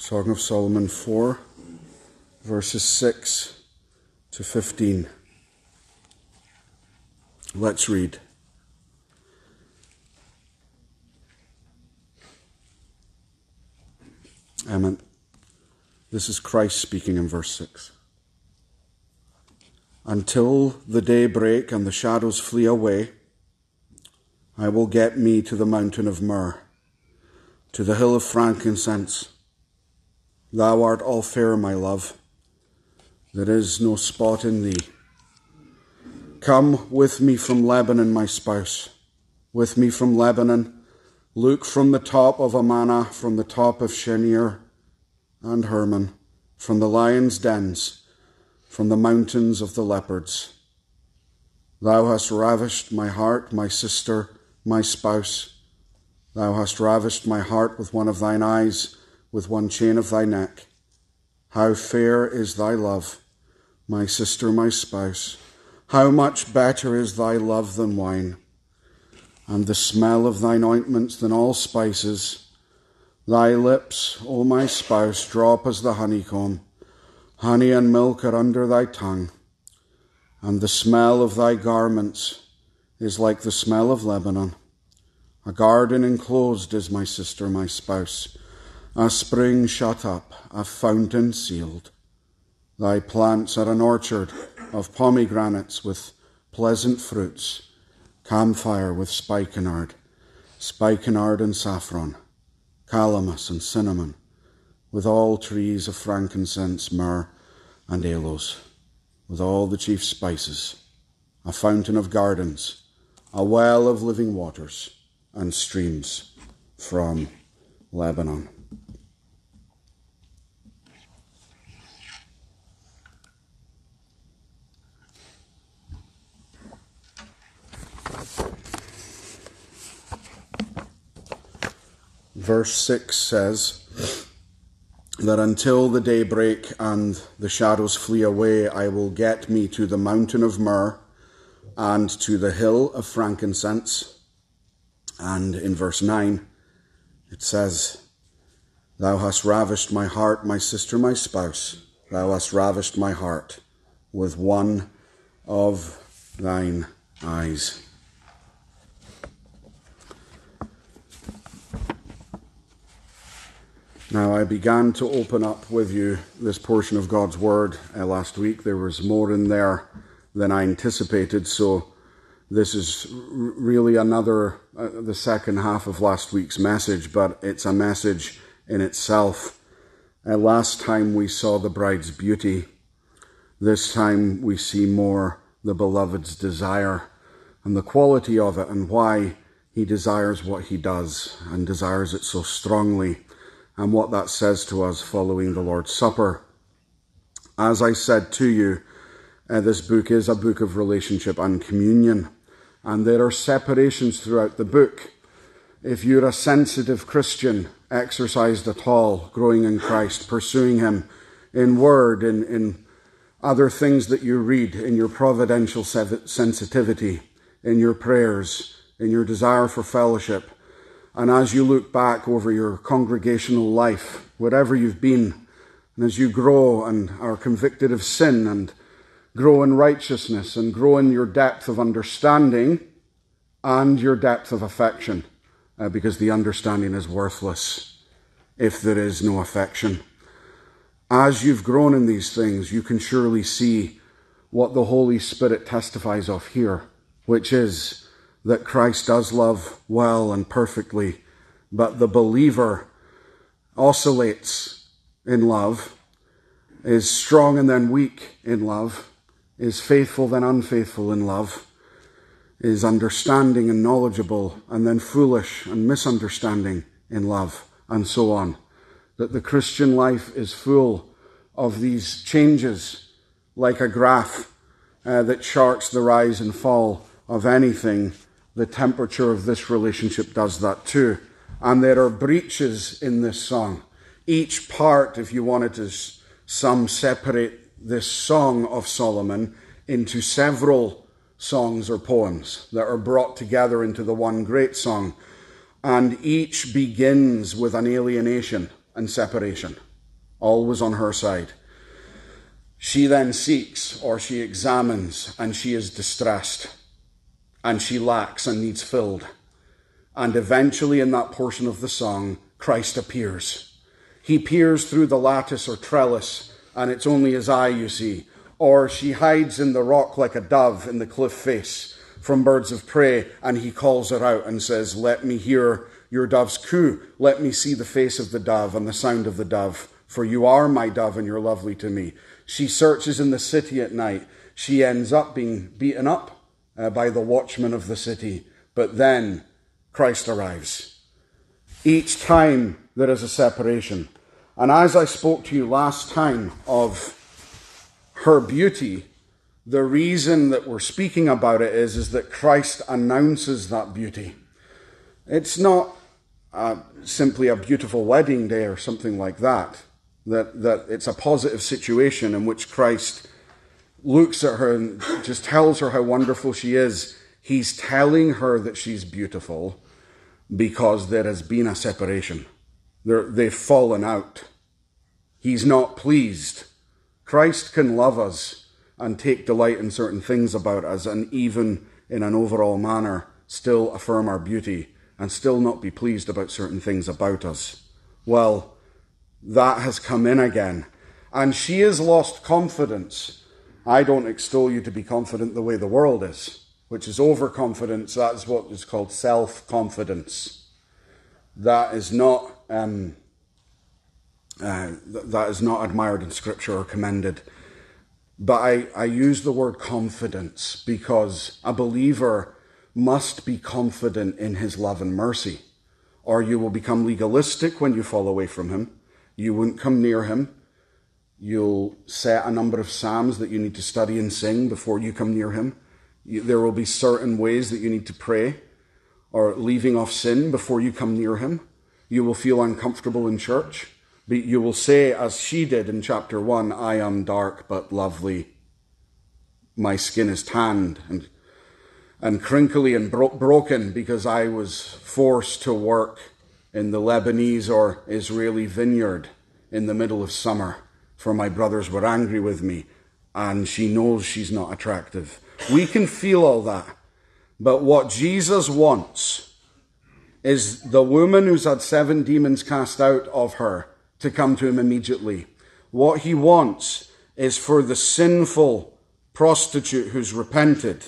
Song of Solomon 4, verses 6 to 15. Let's read. Amen. This is Christ speaking in verse 6. Until the day break and the shadows flee away, I will get me to the mountain of myrrh, to the hill of frankincense. Thou art all fair, my love. There is no spot in thee. Come with me from Lebanon, my spouse, with me from Lebanon. Look from the top of Amana, from the top of Shenir and Hermon, from the lion's dens, from the mountains of the leopards. Thou hast ravished my heart, my sister, my spouse. Thou hast ravished my heart with one of thine eyes with one chain of thy neck. How fair is thy love, my sister, my spouse. How much better is thy love than wine, and the smell of thine ointments than all spices. Thy lips, O my spouse, drop as the honeycomb. Honey and milk are under thy tongue, and the smell of thy garments is like the smell of Lebanon. A garden enclosed is my sister, my spouse a spring shut up, a fountain sealed. Thy plants are an orchard of pomegranates with pleasant fruits, camphire with spikenard, spikenard and saffron, calamus and cinnamon, with all trees of frankincense, myrrh, and aloes, with all the chief spices, a fountain of gardens, a well of living waters, and streams from Lebanon. Verse 6 says that until the day break and the shadows flee away, I will get me to the mountain of myrrh and to the hill of frankincense. And in verse 9, it says, Thou hast ravished my heart, my sister, my spouse. Thou hast ravished my heart with one of thine eyes. Now, I began to open up with you this portion of God's Word uh, last week. There was more in there than I anticipated, so this is really another, uh, the second half of last week's message, but it's a message in itself. Uh, last time we saw the bride's beauty. This time we see more the beloved's desire and the quality of it and why he desires what he does and desires it so strongly and what that says to us following the Lord's Supper. As I said to you, uh, this book is a book of relationship and communion, and there are separations throughout the book. If you're a sensitive Christian, exercised at all, growing in Christ, pursuing Him in word, in, in other things that you read, in your providential sensitivity, in your prayers, in your desire for fellowship, and as you look back over your congregational life, wherever you've been, and as you grow and are convicted of sin and grow in righteousness and grow in your depth of understanding and your depth of affection, uh, because the understanding is worthless if there is no affection. As you've grown in these things, you can surely see what the Holy Spirit testifies of here, which is that Christ does love well and perfectly, but the believer oscillates in love, is strong and then weak in love, is faithful then unfaithful in love, is understanding and knowledgeable and then foolish and misunderstanding in love, and so on. That the Christian life is full of these changes like a graph uh, that charts the rise and fall of anything the temperature of this relationship does that too. And there are breaches in this song. Each part, if you wanted to some separate this song of Solomon into several songs or poems that are brought together into the one great song. And each begins with an alienation and separation. always on her side. She then seeks or she examines and she is distressed and she lacks and needs filled. And eventually, in that portion of the song, Christ appears. He peers through the lattice or trellis, and it's only his eye you see. Or she hides in the rock like a dove in the cliff face from birds of prey, and he calls her out and says, Let me hear your dove's coo. Let me see the face of the dove and the sound of the dove, for you are my dove and you're lovely to me. She searches in the city at night. She ends up being beaten up uh, by the watchman of the city. But then Christ arrives. Each time there is a separation. And as I spoke to you last time of her beauty, the reason that we're speaking about it is, is that Christ announces that beauty. It's not uh, simply a beautiful wedding day or something like that, that, that it's a positive situation in which Christ looks at her and just tells her how wonderful she is. He's telling her that she's beautiful because there has been a separation. They're, they've fallen out. He's not pleased. Christ can love us and take delight in certain things about us, and even in an overall manner, still affirm our beauty and still not be pleased about certain things about us. Well, that has come in again. And she has lost confidence. I don't extol you to be confident the way the world is, which is overconfidence. That's what is called self confidence. That is not. Um, uh, that is not admired in Scripture or commended. But I, I use the word confidence because a believer must be confident in his love and mercy, or you will become legalistic when you fall away from him. You won't come near him. You'll set a number of psalms that you need to study and sing before you come near him. You, there will be certain ways that you need to pray or leaving off sin before you come near him. You will feel uncomfortable in church. But you will say, as she did in chapter 1, I am dark but lovely. My skin is tanned and, and crinkly and bro- broken because I was forced to work in the Lebanese or Israeli vineyard in the middle of summer, for my brothers were angry with me, and she knows she's not attractive. We can feel all that. But what Jesus wants is the woman who's had seven demons cast out of her to come to him immediately. What he wants is for the sinful prostitute who's repented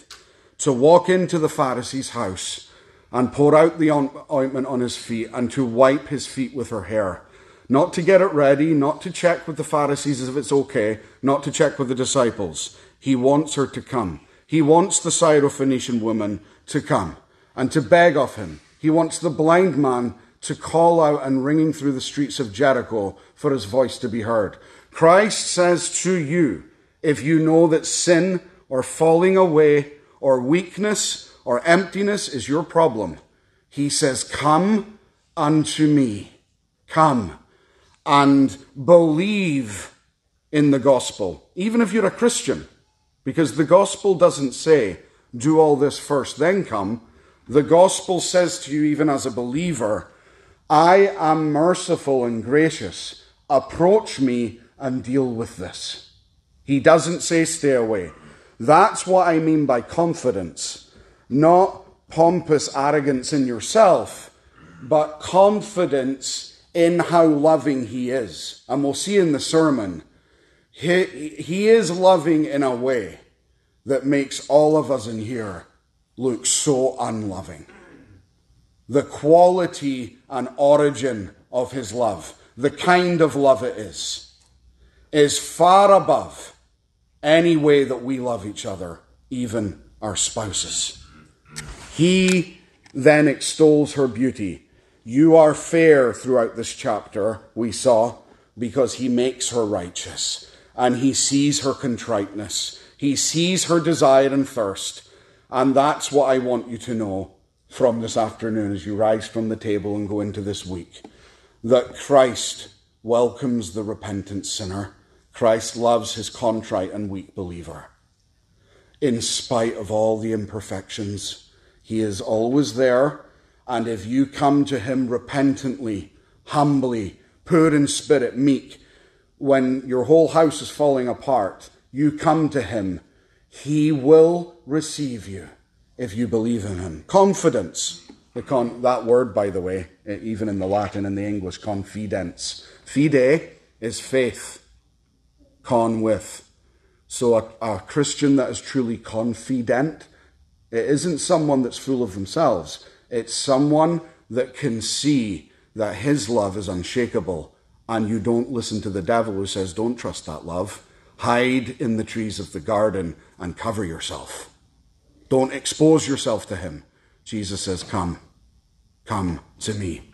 to walk into the Pharisee's house and pour out the ointment on his feet and to wipe his feet with her hair. Not to get it ready, not to check with the Pharisees if it's okay, not to check with the disciples. He wants her to come. He wants the Syrophoenician woman to come and to beg of him. He wants the blind man to call out and ringing through the streets of Jericho for his voice to be heard. Christ says to you, if you know that sin or falling away or weakness or emptiness is your problem, he says, Come unto me. Come and believe in the gospel, even if you're a Christian, because the gospel doesn't say, Do all this first, then come. The gospel says to you, even as a believer, I am merciful and gracious. Approach me and deal with this. He doesn't say stay away. That's what I mean by confidence. Not pompous arrogance in yourself, but confidence in how loving he is. And we'll see in the sermon, he, he is loving in a way that makes all of us in here look so unloving the quality and origin of his love, the kind of love it is, is far above any way that we love each other, even our spouses. He then extols her beauty. You are fair throughout this chapter, we saw, because he makes her righteous and he sees her contriteness. He sees her desire and thirst. And that's what I want you to know from this afternoon as you rise from the table and go into this week that Christ welcomes the repentant sinner. Christ loves his contrite and weak believer. In spite of all the imperfections, he is always there. And if you come to him repentantly, humbly, poor in spirit, meek, when your whole house is falling apart, you come to him, he will receive you if you believe in him. Confidence. Con- that word, by the way, eh, even in the Latin and the English, confidence. Fide is faith. Con with. So a, a Christian that is truly confident, it isn't someone that's full of themselves. It's someone that can see that his love is unshakable and you don't listen to the devil who says, don't trust that love. Hide in the trees of the garden and cover yourself. Don't expose yourself to him. Jesus says, come, come to me.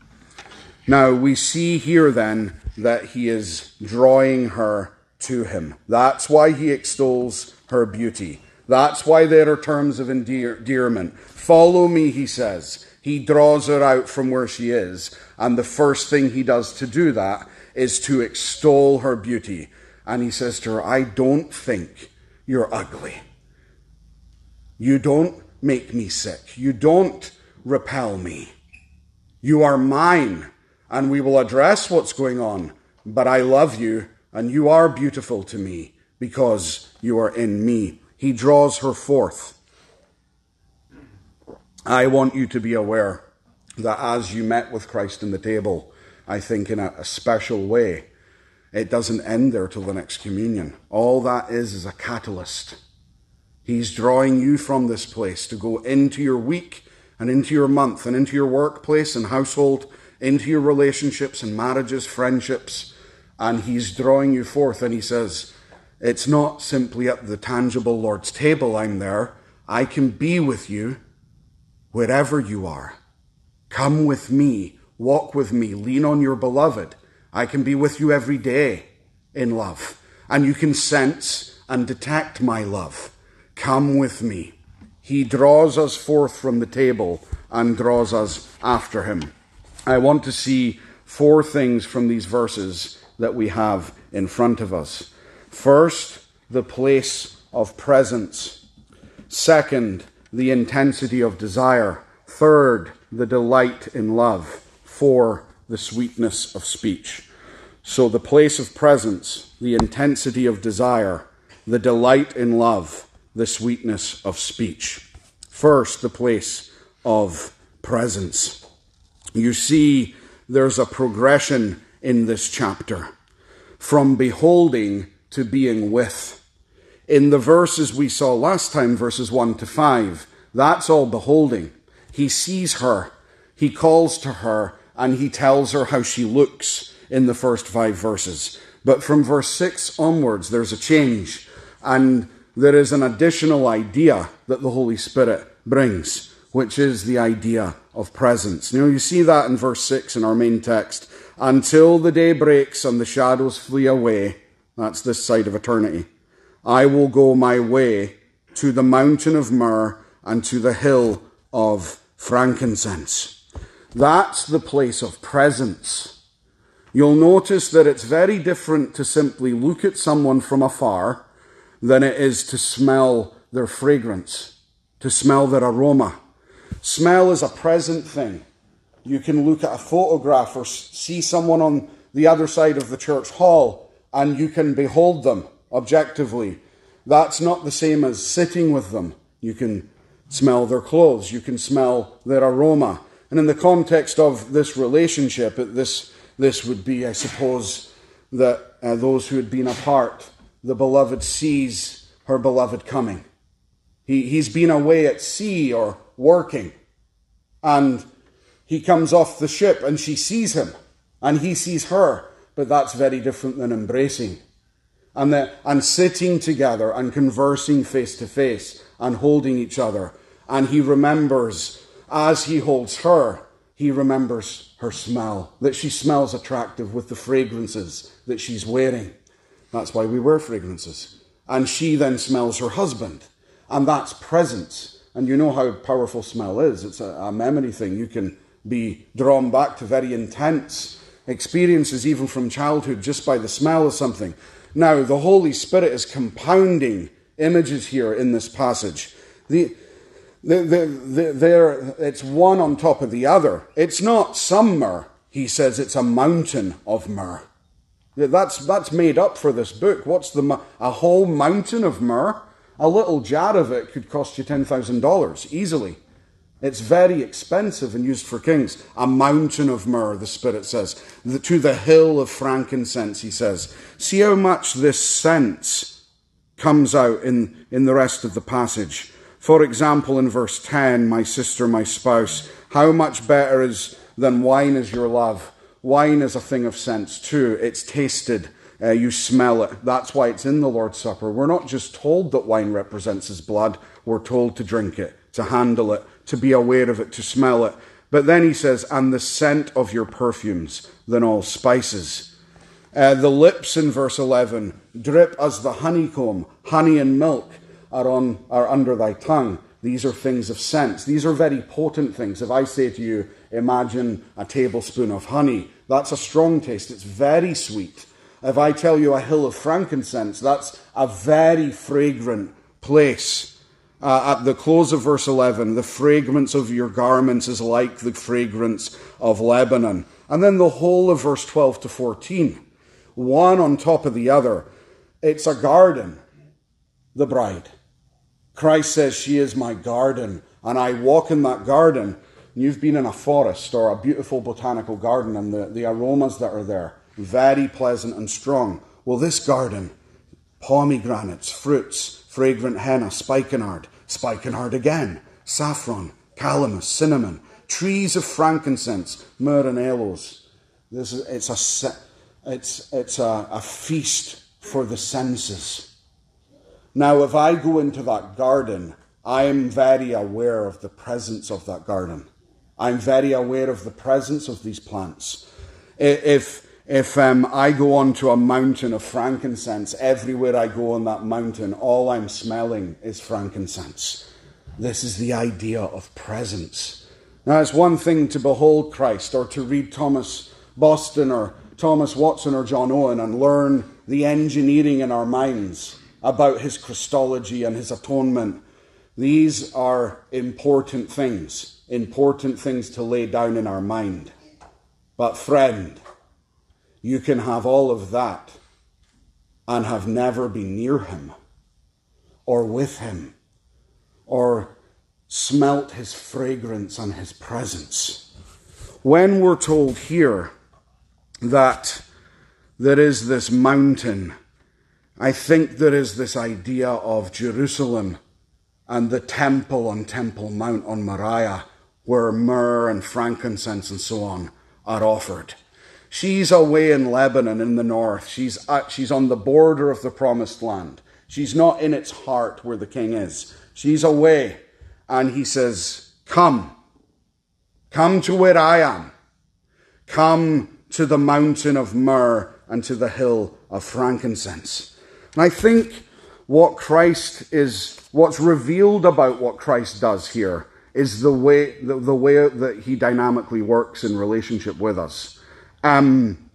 Now we see here then that he is drawing her to him. That's why he extols her beauty. That's why there are terms of endearment. Follow me, he says. He draws her out from where she is. And the first thing he does to do that is to extol her beauty. And he says to her, I don't think you're ugly. You don't make me sick. You don't repel me. You are mine, and we will address what's going on. But I love you, and you are beautiful to me because you are in me. He draws her forth. I want you to be aware that as you met with Christ in the table, I think in a, a special way, it doesn't end there till the next communion. All that is is a catalyst. He's drawing you from this place to go into your week and into your month and into your workplace and household, into your relationships and marriages, friendships, and He's drawing you forth. And He says, It's not simply at the tangible Lord's table I'm there. I can be with you wherever you are. Come with me, walk with me, lean on your beloved. I can be with you every day in love, and you can sense and detect my love. Come with me. He draws us forth from the table and draws us after him. I want to see four things from these verses that we have in front of us. First, the place of presence. Second, the intensity of desire. Third, the delight in love. Four, the sweetness of speech. So the place of presence, the intensity of desire, the delight in love, the sweetness of speech. First, the place of presence. You see, there's a progression in this chapter from beholding to being with. In the verses we saw last time, verses 1 to 5, that's all beholding. He sees her, he calls to her, and he tells her how she looks in the first five verses. But from verse 6 onwards, there's a change, and there is an additional idea that the Holy Spirit brings, which is the idea of presence. Now, you see that in verse 6 in our main text. Until the day breaks and the shadows flee away, that's this side of eternity. I will go my way to the mountain of myrrh and to the hill of frankincense. That's the place of presence. You'll notice that it's very different to simply look at someone from afar than it is to smell their fragrance, to smell their aroma. Smell is a present thing. You can look at a photograph or see someone on the other side of the church hall and you can behold them objectively. That's not the same as sitting with them. You can smell their clothes, you can smell their aroma. And in the context of this relationship, this, this would be, I suppose, that uh, those who had been apart, the beloved sees her beloved coming. He, he's been away at sea or working, and he comes off the ship and she sees him, and he sees her, but that's very different than embracing. And, the, and sitting together and conversing face to face and holding each other and he remembers, as he holds her, he remembers her smell, that she smells attractive with the fragrances that she's wearing. That's why we wear fragrances. And she then smells her husband. And that's presence. And you know how powerful smell is. It's a, a memory thing. You can be drawn back to very intense experiences, even from childhood, just by the smell of something. Now, the Holy Spirit is compounding images here in this passage. The, the, the, there, it's one on top of the other. It's not some myrrh. He says it's a mountain of myrrh. That's, that's made up for this book. What's the, a whole mountain of myrrh? A little jar of it could cost you $10,000 easily. It's very expensive and used for kings. A mountain of myrrh, the Spirit says. The, to the hill of frankincense, he says. See how much this sense comes out in, in the rest of the passage. For example, in verse 10, my sister, my spouse, how much better is than wine is your love? Wine is a thing of sense too. It's tasted. Uh, you smell it. That's why it's in the Lord's Supper. We're not just told that wine represents his blood. We're told to drink it, to handle it, to be aware of it, to smell it. But then he says, and the scent of your perfumes than all spices. Uh, the lips in verse 11 drip as the honeycomb, honey and milk are, on, are under thy tongue. These are things of sense. These are very potent things. If I say to you, imagine a tablespoon of honey, that's a strong taste. It's very sweet. If I tell you a hill of frankincense, that's a very fragrant place. Uh, at the close of verse 11, the fragrance of your garments is like the fragrance of Lebanon. And then the whole of verse 12 to 14, one on top of the other. It's a garden, the bride. Christ says, She is my garden, and I walk in that garden. You've been in a forest or a beautiful botanical garden, and the, the aromas that are there, very pleasant and strong. Well, this garden, pomegranates, fruits, fragrant henna, spikenard, spikenard again, saffron, calamus, cinnamon, trees of frankincense, myrrh and aloes. This is, it's a, it's, it's a, a feast for the senses. Now, if I go into that garden, I am very aware of the presence of that garden. I'm very aware of the presence of these plants. If if um, I go onto a mountain of frankincense, everywhere I go on that mountain, all I'm smelling is frankincense. This is the idea of presence. Now, it's one thing to behold Christ or to read Thomas Boston or Thomas Watson or John Owen and learn the engineering in our minds about his Christology and his atonement. These are important things, important things to lay down in our mind. But, friend, you can have all of that and have never been near him or with him or smelt his fragrance and his presence. When we're told here that there is this mountain, I think there is this idea of Jerusalem and the temple on Temple Mount on Moriah, where myrrh and frankincense and so on are offered. She's away in Lebanon in the north. She's, at, she's on the border of the promised land. She's not in its heart where the king is. She's away. And he says, Come. Come to where I am. Come to the mountain of myrrh and to the hill of frankincense. And I think what Christ is, what's revealed about what Christ does here is the way, the, the way that he dynamically works in relationship with us um,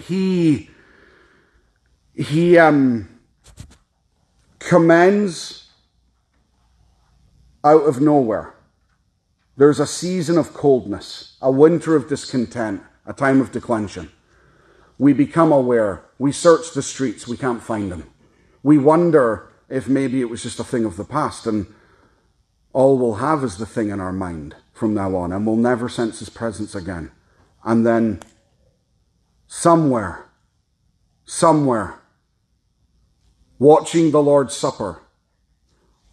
he he um, commends out of nowhere. There's a season of coldness, a winter of discontent, a time of declension. We become aware. We search the streets. We can't find him. We wonder if maybe it was just a thing of the past and all we'll have is the thing in our mind from now on and we'll never sense his presence again. And then somewhere, somewhere, watching the Lord's Supper,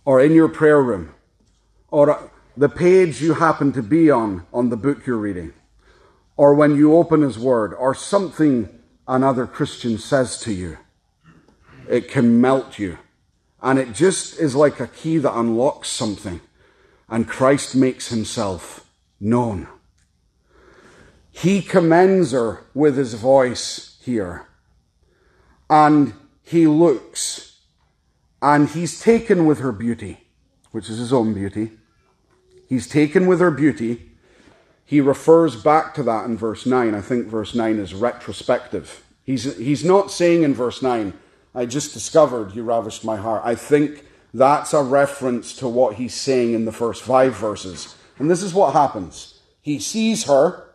or in your prayer room, or the page you happen to be on, on the book you're reading, or when you open His Word, or something another Christian says to you, it can melt you. And it just is like a key that unlocks something, and Christ makes Himself known. He commends her with his voice here. And he looks and he's taken with her beauty, which is his own beauty. He's taken with her beauty. He refers back to that in verse 9. I think verse 9 is retrospective. He's, he's not saying in verse 9, I just discovered you ravished my heart. I think that's a reference to what he's saying in the first five verses. And this is what happens. He sees her,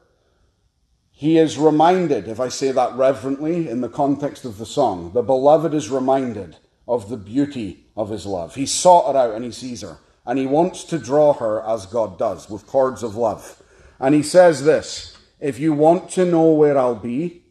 he is reminded, if I say that reverently in the context of the song, the beloved is reminded of the beauty of his love. He sought her out and he sees her, and he wants to draw her as God does, with cords of love. And he says this If you want to know where I'll be,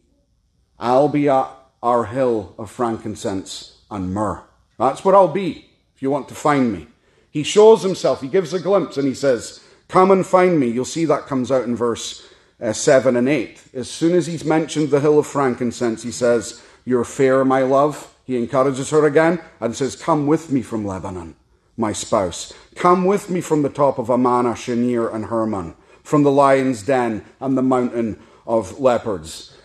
I'll be at our hill of frankincense and myrrh. That's where I'll be if you want to find me. He shows himself, he gives a glimpse, and he says, Come and find me. You'll see that comes out in verse uh, 7 and 8. As soon as he's mentioned the hill of frankincense, he says, You're fair, my love. He encourages her again and says, Come with me from Lebanon, my spouse. Come with me from the top of Amana, Shenir, and Hermon, from the lion's den and the mountain of leopards.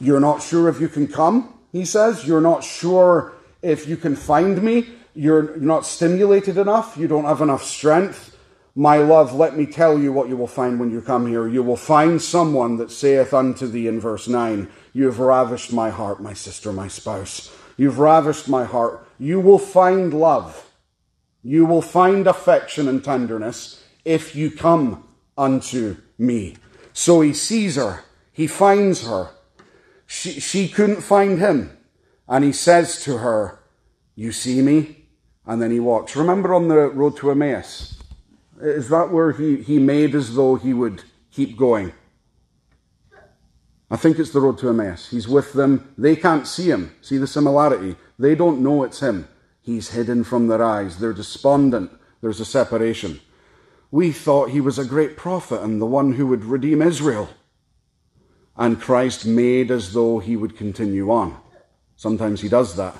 You're not sure if you can come, he says. You're not sure if you can find me. You're not stimulated enough. You don't have enough strength. My love, let me tell you what you will find when you come here. You will find someone that saith unto thee in verse 9, You have ravished my heart, my sister, my spouse. You've ravished my heart. You will find love. You will find affection and tenderness if you come unto me. So he sees her. He finds her. She, she couldn't find him. And he says to her, You see me? And then he walks. Remember on the road to Emmaus? Is that where he, he made as though he would keep going? I think it's the road to Emmaus. He's with them. They can't see him. See the similarity? They don't know it's him. He's hidden from their eyes. They're despondent. There's a separation. We thought he was a great prophet and the one who would redeem Israel. And Christ made as though he would continue on. Sometimes he does that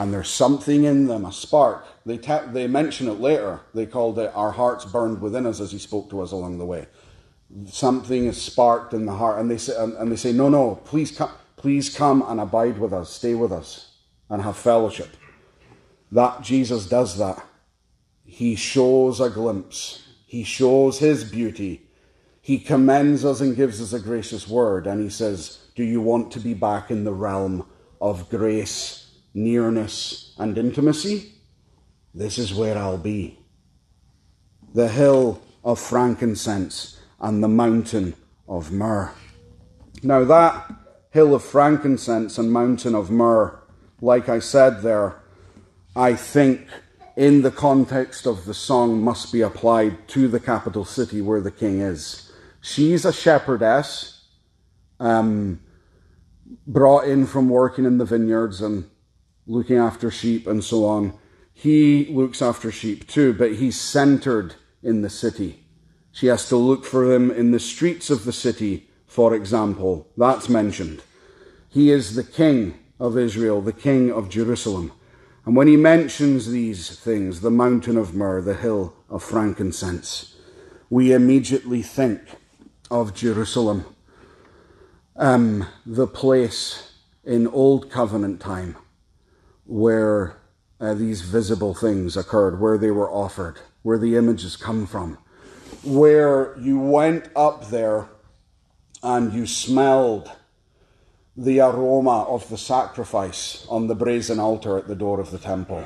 and there's something in them, a spark. They, te- they mention it later. They called it our hearts burned within us as he spoke to us along the way. Something is sparked in the heart, and they say, and, and they say, no, no, please come, please come and abide with us, stay with us, and have fellowship. That Jesus does that. He shows a glimpse. He shows his beauty. He commends us and gives us a gracious word, and he says, "Do you want to be back in the realm of grace?" nearness, and intimacy, this is where I'll be. The hill of frankincense and the mountain of myrrh. Now, that hill of frankincense and mountain of myrrh, like I said there, I think in the context of the song must be applied to the capital city where the king is. She's a shepherdess, um, brought in from working in the vineyards and looking after sheep and so on. He looks after sheep too, but he's centered in the city. She has to look for them in the streets of the city, for example. That's mentioned. He is the king of Israel, the king of Jerusalem. And when he mentions these things, the mountain of myrrh, the hill of frankincense, we immediately think of Jerusalem, um, the place in Old Covenant time where uh, these visible things occurred, where they were offered, where the images come from, where you went up there and you smelled the aroma of the sacrifice on the brazen altar at the door of the temple,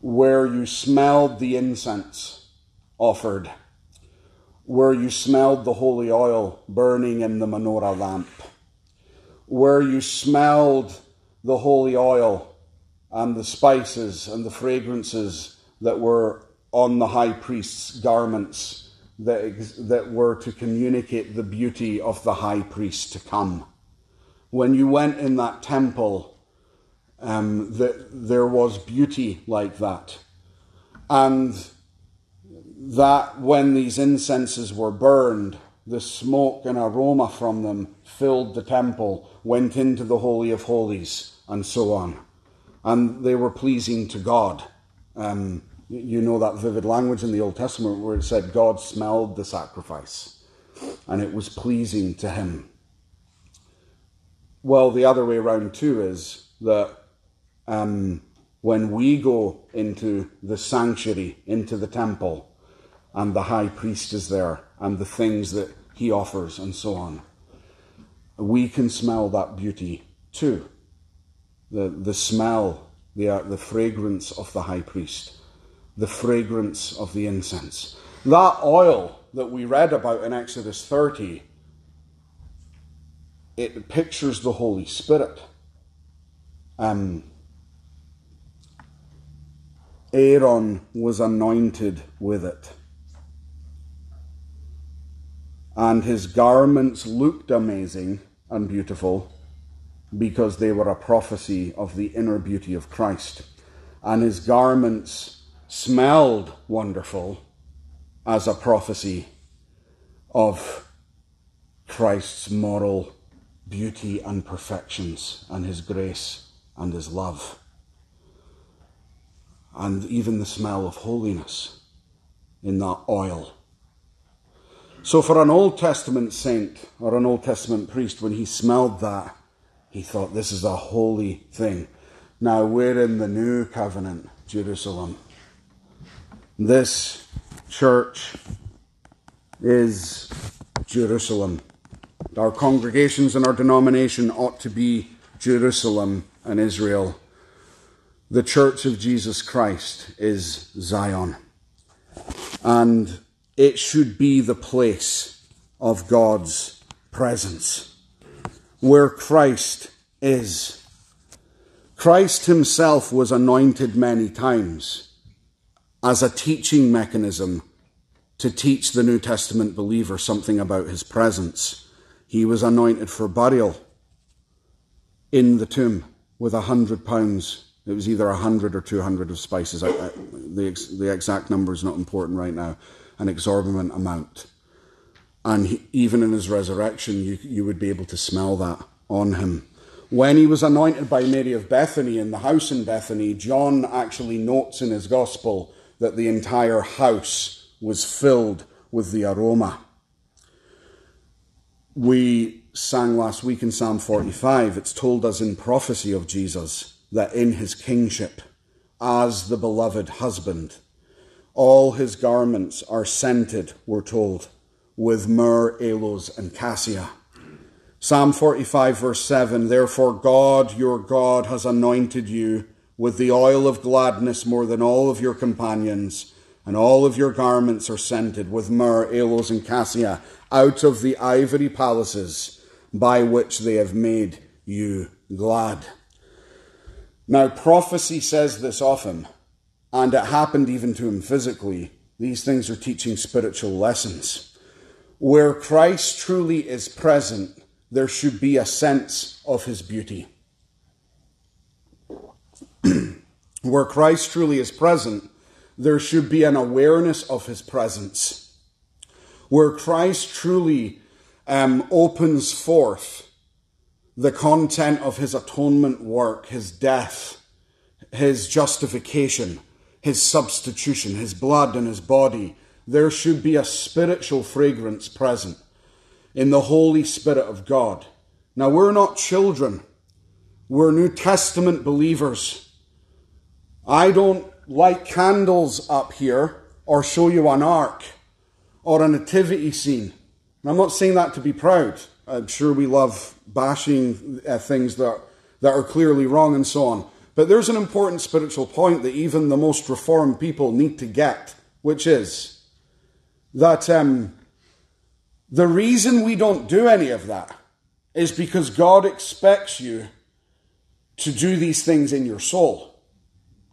where you smelled the incense offered, where you smelled the holy oil burning in the menorah lamp, where you smelled the holy oil and the spices and the fragrances that were on the high priest's garments that, that were to communicate the beauty of the high priest to come. When you went in that temple, um, that there was beauty like that. And that when these incenses were burned, the smoke and aroma from them filled the temple, went into the Holy of Holies, and so on and they were pleasing to God. Um, you know that vivid language in the Old Testament where it said God smelled the sacrifice and it was pleasing to him. Well, the other way around too is that um, when we go into the sanctuary, into the temple, and the high priest is there, and the things that he offers, and so on, we can smell that beauty too the, the smell, the, uh, the fragrance of the high priest, the fragrance of the incense. That oil that we read about in Exodus 30 it pictures the Holy Spirit. Um, Aaron was anointed with it. And his garments looked amazing and beautiful because they were a prophecy of the inner beauty of Christ. And his garments smelled wonderful as a prophecy of Christ's moral beauty and perfections and his grace and his love. And even the smell of holiness in that oil. So, for an Old Testament saint or an Old Testament priest, when he smelled that, he thought, This is a holy thing. Now we're in the new covenant, Jerusalem. This church is Jerusalem. Our congregations and our denomination ought to be Jerusalem and Israel. The church of Jesus Christ is Zion. And it should be the place of God's presence, where Christ is. Christ himself was anointed many times as a teaching mechanism to teach the New Testament believer something about his presence. He was anointed for burial in the tomb with a hundred pounds. It was either a hundred or two hundred of spices. the, the exact number is not important right now. An exorbitant amount. And he, even in his resurrection, you, you would be able to smell that on him. When he was anointed by Mary of Bethany in the house in Bethany, John actually notes in his gospel that the entire house was filled with the aroma we sang last week in Psalm 45, it's told us in prophecy of Jesus that in his kingship, as the beloved husband, all his garments are scented, we're told, with myrrh, aloes, and cassia. Psalm 45, verse 7 Therefore, God, your God, has anointed you with the oil of gladness more than all of your companions, and all of your garments are scented with myrrh, aloes, and cassia out of the ivory palaces by which they have made you glad. Now, prophecy says this often, and it happened even to him physically. These things are teaching spiritual lessons. Where Christ truly is present, there should be a sense of his beauty. Where Christ truly is present, there should be an awareness of his presence where Christ truly um, opens forth the content of his atonement work, his death, his justification, his substitution, his blood and his body, there should be a spiritual fragrance present in the Holy Spirit of God. Now, we're not children, we're New Testament believers. I don't light candles up here or show you an ark or a nativity scene. I'm not saying that to be proud. I'm sure we love bashing uh, things that, that are clearly wrong and so on. But there's an important spiritual point that even the most reformed people need to get, which is that um, the reason we don't do any of that is because God expects you to do these things in your soul.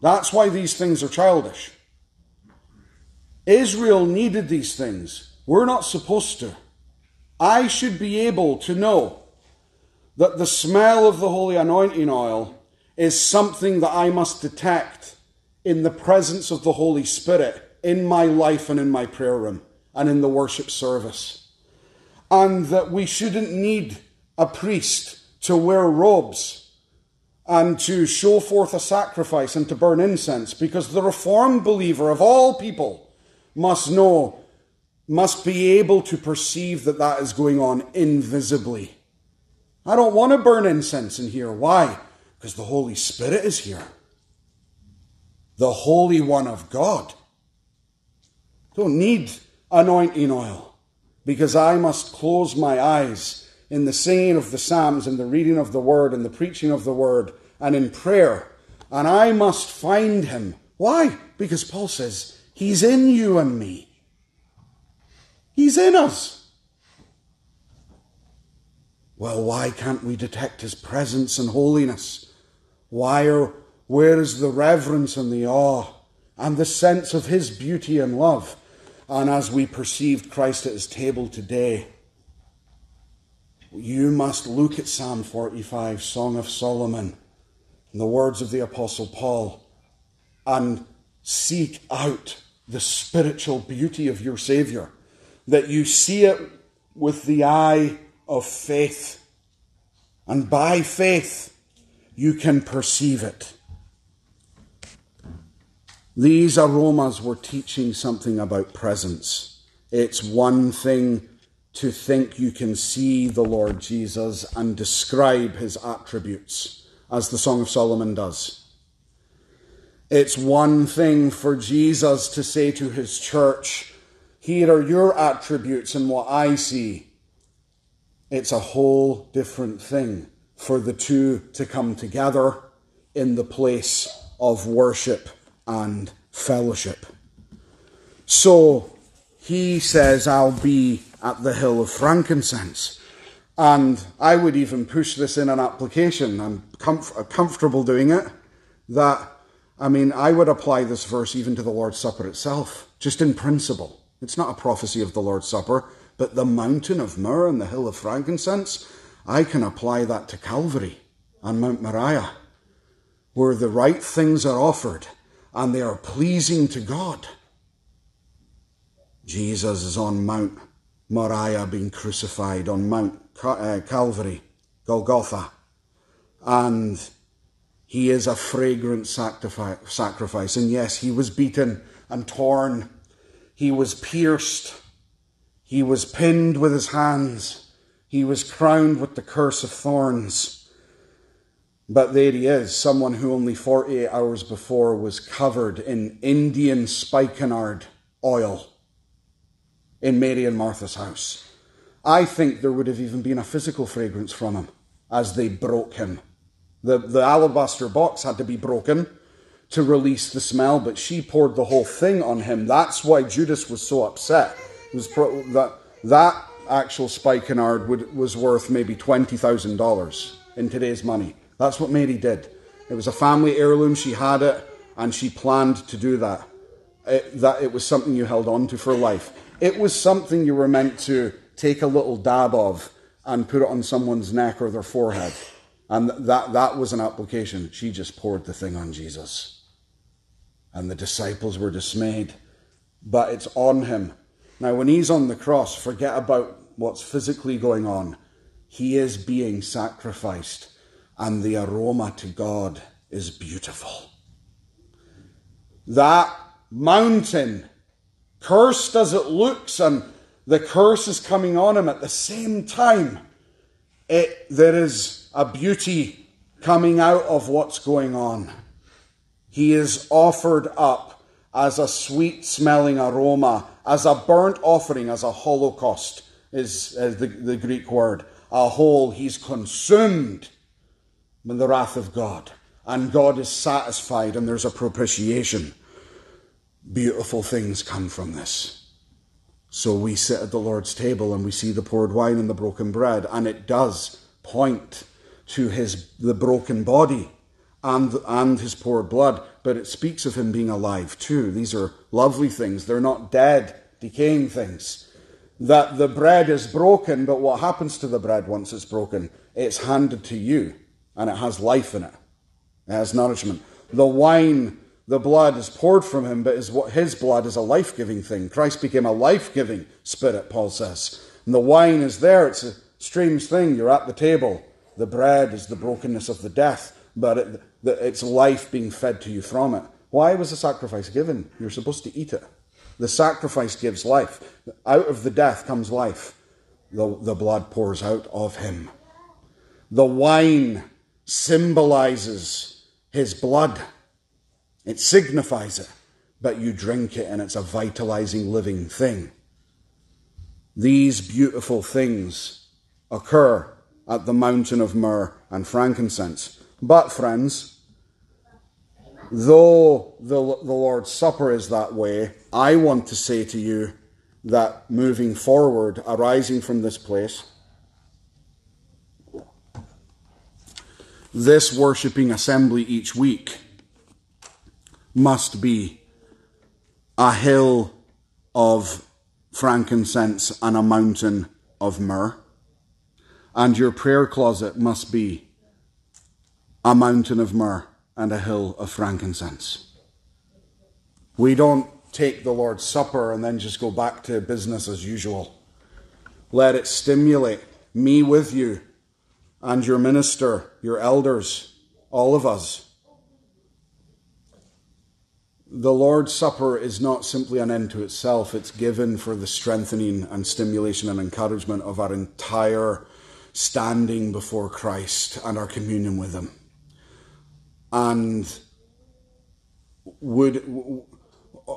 That's why these things are childish. Israel needed these things. We're not supposed to. I should be able to know that the smell of the holy anointing oil is something that I must detect in the presence of the Holy Spirit in my life and in my prayer room and in the worship service. And that we shouldn't need a priest to wear robes and to show forth a sacrifice and to burn incense because the reformed believer of all people must know, must be able to perceive that that is going on invisibly. I don't want to burn incense in here. Why? Because the Holy Spirit is here. The Holy One of God. Don't need anointing oil because I must close my eyes in the singing of the Psalms and the reading of the Word and the preaching of the Word and in prayer. And I must find Him. Why? Because Paul says, He's in you and me. He's in us. Well, why can't we detect his presence and holiness? Why are, where is the reverence and the awe and the sense of his beauty and love? And as we perceived Christ at his table today, you must look at Psalm 45, Song of Solomon, and the words of the Apostle Paul, and seek out the spiritual beauty of your Saviour, that you see it with the eye of faith. And by faith, you can perceive it. These aromas were teaching something about presence. It's one thing to think you can see the Lord Jesus and describe his attributes, as the Song of Solomon does. It's one thing for Jesus to say to his church, Here are your attributes and what I see. It's a whole different thing for the two to come together in the place of worship and fellowship. So he says, I'll be at the hill of frankincense. And I would even push this in an application. I'm comf- comfortable doing it. That, I mean, I would apply this verse even to the Lord's Supper itself, just in principle. It's not a prophecy of the Lord's Supper, but the mountain of myrrh and the hill of frankincense, I can apply that to Calvary and Mount Moriah, where the right things are offered and they are pleasing to God. Jesus is on Mount Moriah being crucified, on Mount uh, Calvary, Golgotha, and he is a fragrant sacrifice. And yes, he was beaten and torn, he was pierced, he was pinned with his hands, he was crowned with the curse of thorns. But there he is, someone who only 48 hours before was covered in Indian spikenard oil in Mary and Martha's house. I think there would have even been a physical fragrance from him as they broke him. The, the alabaster box had to be broken to release the smell, but she poured the whole thing on him. That's why Judas was so upset. It was pro- that, that actual spikenard would, was worth maybe $20,000 in today's money. That's what Mary did. It was a family heirloom. She had it, and she planned to do that. It, that it was something you held on to for life. It was something you were meant to take a little dab of and put it on someone's neck or their forehead. And that, that was an application. She just poured the thing on Jesus. And the disciples were dismayed. But it's on him. Now, when he's on the cross, forget about what's physically going on. He is being sacrificed, and the aroma to God is beautiful. That mountain Cursed as it looks, and the curse is coming on him at the same time, it, there is a beauty coming out of what's going on. He is offered up as a sweet smelling aroma, as a burnt offering, as a holocaust is, is the, the Greek word. A whole, he's consumed with the wrath of God. And God is satisfied, and there's a propitiation beautiful things come from this. So we sit at the Lord's table and we see the poured wine and the broken bread, and it does point to his the broken body and and his poured blood, but it speaks of him being alive too. These are lovely things. They're not dead, decaying things. That the bread is broken, but what happens to the bread once it's broken? It's handed to you, and it has life in it. It has nourishment. The wine the blood is poured from him, but his, his blood is a life giving thing. Christ became a life giving spirit, Paul says. And the wine is there. It's a strange thing. You're at the table. The bread is the brokenness of the death, but it, it's life being fed to you from it. Why was the sacrifice given? You're supposed to eat it. The sacrifice gives life. Out of the death comes life. The, the blood pours out of him. The wine symbolizes his blood. It signifies it, but you drink it and it's a vitalizing living thing. These beautiful things occur at the mountain of myrrh and frankincense. But, friends, though the, the Lord's Supper is that way, I want to say to you that moving forward, arising from this place, this worshipping assembly each week must be a hill of frankincense and a mountain of myrrh. And your prayer closet must be a mountain of myrrh and a hill of frankincense. We don't take the Lord's Supper and then just go back to business as usual. Let it stimulate me with you and your minister, your elders, all of us. The Lord's Supper is not simply an end to itself, it's given for the strengthening and stimulation and encouragement of our entire standing before Christ and our communion with Him. And would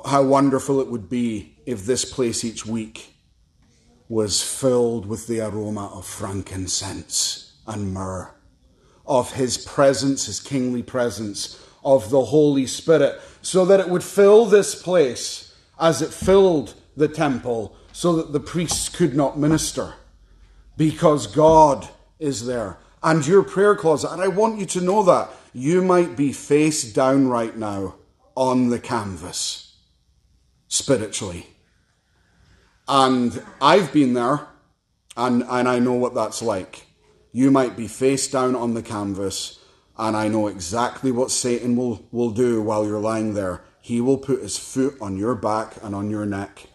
how wonderful it would be if this place each week was filled with the aroma of frankincense and myrrh, of his presence, his kingly presence, of the Holy Spirit, so that it would fill this place as it filled the temple, so that the priests could not minister, because God is there. And your prayer closet, and I want you to know that you might be face down right now on the canvas spiritually. And I've been there, and, and I know what that's like. You might be face down on the canvas, and I know exactly what Satan will, will do while you're lying there. He will put his foot on your back and on your neck,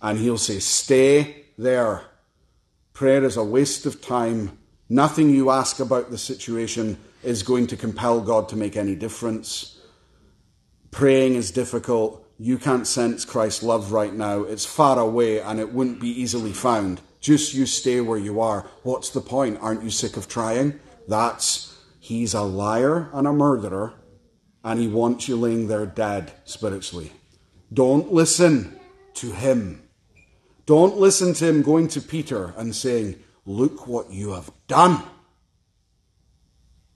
and he'll say, Stay there. Prayer is a waste of time. Nothing you ask about the situation is going to compel God to make any difference. Praying is difficult. You can't sense Christ's love right now. It's far away and it wouldn't be easily found. Just you stay where you are. What's the point? Aren't you sick of trying? That's he's a liar and a murderer, and he wants you laying there dead spiritually. Don't listen to him. Don't listen to him going to Peter and saying, Look what you have done.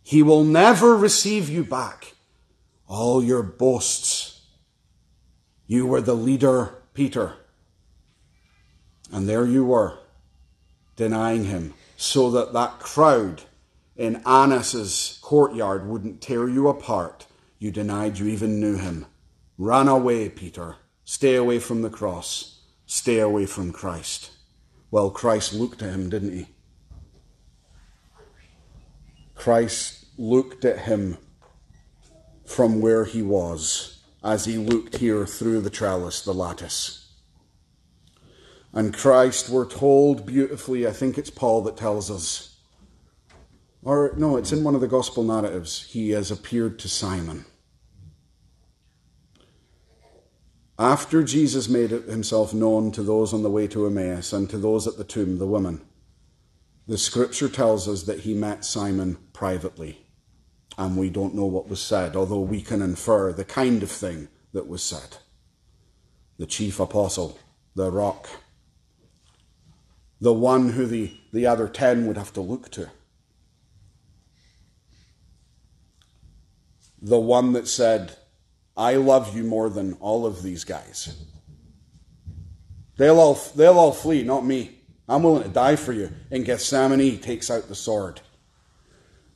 He will never receive you back. All your boasts. You were the leader, Peter. And there you were, denying him, so that that crowd in Annas's courtyard wouldn't tear you apart. You denied you even knew him. Run away, Peter. Stay away from the cross. Stay away from Christ. Well, Christ looked at him, didn't he? Christ looked at him from where he was as he looked here through the trellis, the lattice. And Christ, we're told beautifully, I think it's Paul that tells us, or no, it's in one of the gospel narratives, he has appeared to Simon. After Jesus made himself known to those on the way to Emmaus and to those at the tomb, the women, the scripture tells us that he met Simon privately. And we don't know what was said, although we can infer the kind of thing that was said. The chief apostle, the rock, the one who the, the other ten would have to look to. The one that said, I love you more than all of these guys. They'll all, they'll all flee, not me. I'm willing to die for you. In Gethsemane, he takes out the sword.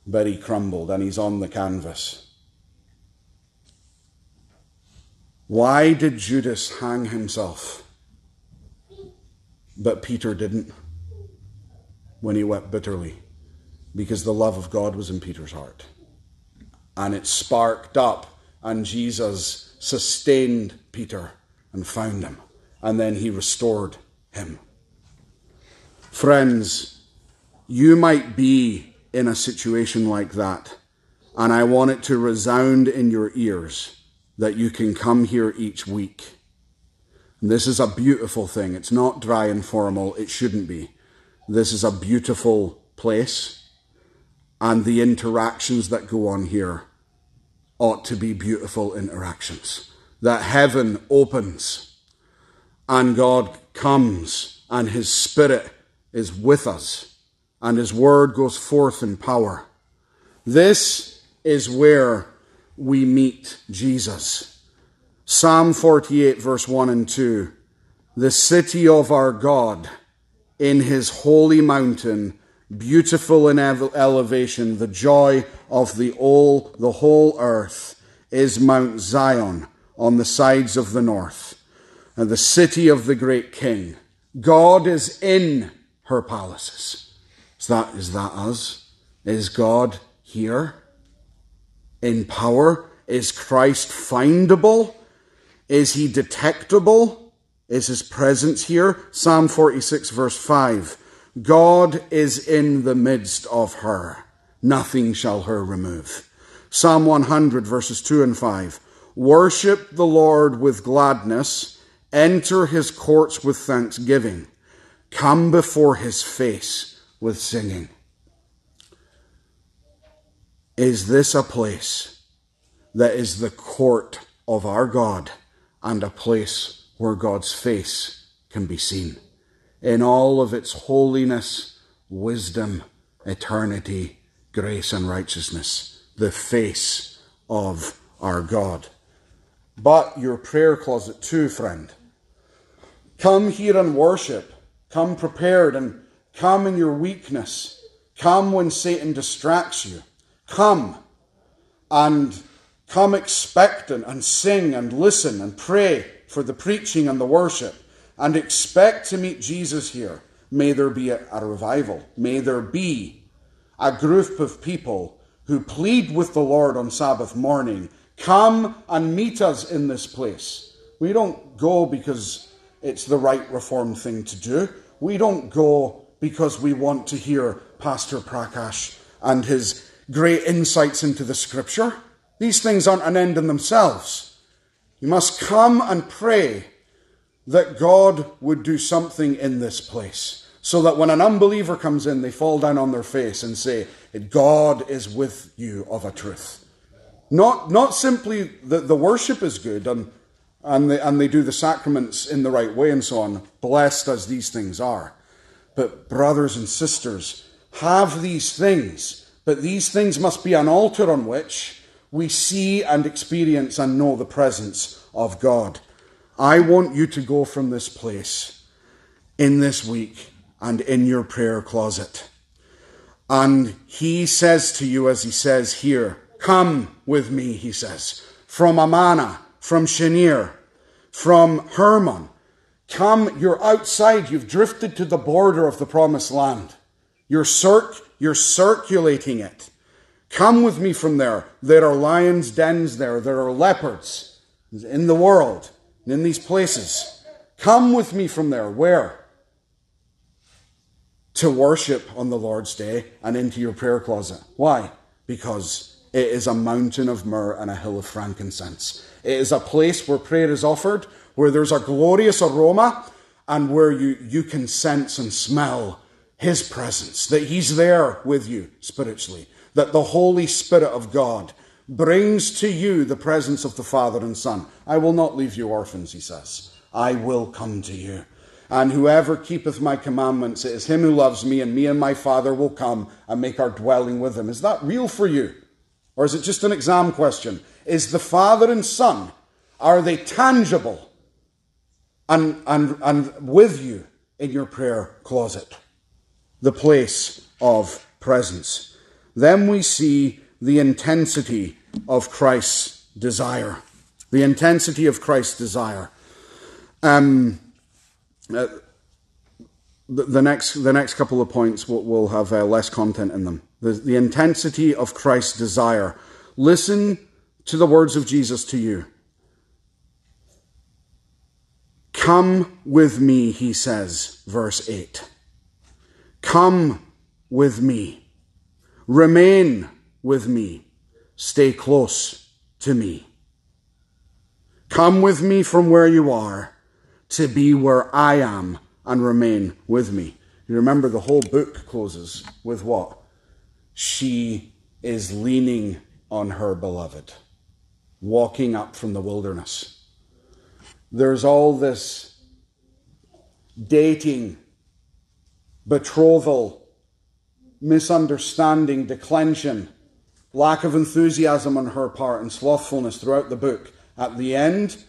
But he crumbled and he's on the canvas. Why did Judas hang himself? But Peter didn't when he wept bitterly because the love of God was in Peter's heart. And it sparked up, and Jesus sustained Peter and found him. And then he restored him. Friends, you might be in a situation like that, and I want it to resound in your ears that you can come here each week and this is a beautiful thing. It's not dry and formal. It shouldn't be. This is a beautiful place. And the interactions that go on here ought to be beautiful interactions. That heaven opens and God comes and his spirit is with us and his word goes forth in power. This is where we meet Jesus. Psalm 48, verse 1 and 2. The city of our God, in his holy mountain, beautiful in elevation, the joy of the all the whole earth is Mount Zion on the sides of the north, and the city of the great king. God is in her palaces. Is that, is that us? Is God here? In power? Is Christ findable? Is he detectable? Is his presence here? Psalm 46 verse 5. God is in the midst of her. Nothing shall her remove. Psalm 100 verses 2 and 5. Worship the Lord with gladness. Enter his courts with thanksgiving. Come before his face with singing. Is this a place that is the court of our God and a place where God's face can be seen in all of its holiness, wisdom, eternity, grace, and righteousness? The face of our God. But your prayer closet too, friend. Come here and worship. Come prepared and come in your weakness. Come when Satan distracts you. Come and come expectant and sing and listen and pray for the preaching and the worship and expect to meet Jesus here. May there be a, a revival. May there be a group of people who plead with the Lord on Sabbath morning Come and meet us in this place. We don't go because it's the right reform thing to do. We don't go because we want to hear Pastor Prakash and his great insights into the scripture. These things aren't an end in themselves. You must come and pray that God would do something in this place so that when an unbeliever comes in, they fall down on their face and say, God is with you of a truth. Not, not simply that the worship is good and, and, they, and they do the sacraments in the right way and so on, blessed as these things are. But, brothers and sisters, have these things, but these things must be an altar on which we see and experience and know the presence of God. I want you to go from this place in this week and in your prayer closet. And he says to you, as he says here, Come with me, he says, from Amana, from Shenir, from Hermon. Come, you're outside, you've drifted to the border of the promised land. You're, circ- you're circulating it. Come with me from there. There are lions' dens there, there are leopards in the world, in these places. Come with me from there. Where? To worship on the Lord's day and into your prayer closet. Why? Because it is a mountain of myrrh and a hill of frankincense. It is a place where prayer is offered, where there's a glorious aroma, and where you, you can sense and smell His presence, that He's there with you spiritually, that the Holy Spirit of God brings to you the presence of the Father and Son. I will not leave you orphans, He says. I will come to you. And whoever keepeth my commandments, it is him who loves me, and me and my Father will come and make our dwelling with him. Is that real for you? Or is it just an exam question? Is the Father and Son, are they tangible and, and, and with you in your prayer closet? The place of presence. Then we see the intensity of Christ's desire. The intensity of Christ's desire. Um, uh, the, next, the next couple of points will, will have uh, less content in them the, the intensity of Christ's desire. Listen to the words of Jesus to you. Come with me, he says, verse 8. Come with me. Remain with me. Stay close to me. Come with me from where you are to be where I am and remain with me. You remember the whole book closes with what? she is leaning on her beloved, walking up from the wilderness. There's all this dating, betrothal, misunderstanding, declension, lack of enthusiasm on her part, and slothfulness throughout the book. At the end,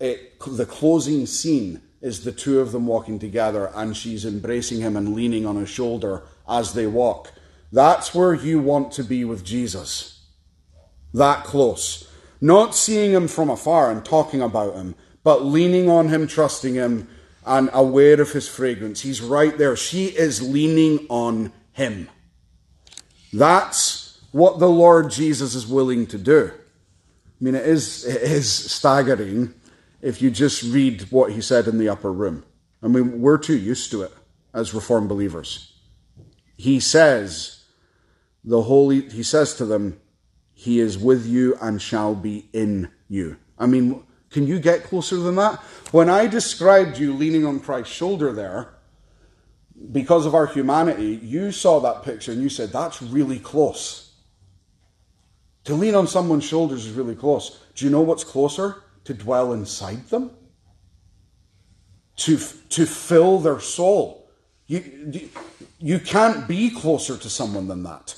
it, the closing scene is the two of them walking together, and she's embracing him and leaning on his shoulder as they walk. That's where you want to be with Jesus. That close. Not seeing him from afar and talking about him, but leaning on him, trusting him, and aware of his fragrance. He's right there. She is leaning on him. That's what the Lord Jesus is willing to do. I mean, it is, it is staggering if you just read what he said in the upper room. I mean, we're too used to it as Reformed believers. He says, the Holy, he says to them, He is with you and shall be in you. I mean, can you get closer than that? When I described you leaning on Christ's shoulder there, because of our humanity, you saw that picture and you said, That's really close. To lean on someone's shoulders is really close. Do you know what's closer? To dwell inside them, to, to fill their soul. You, you can't be closer to someone than that.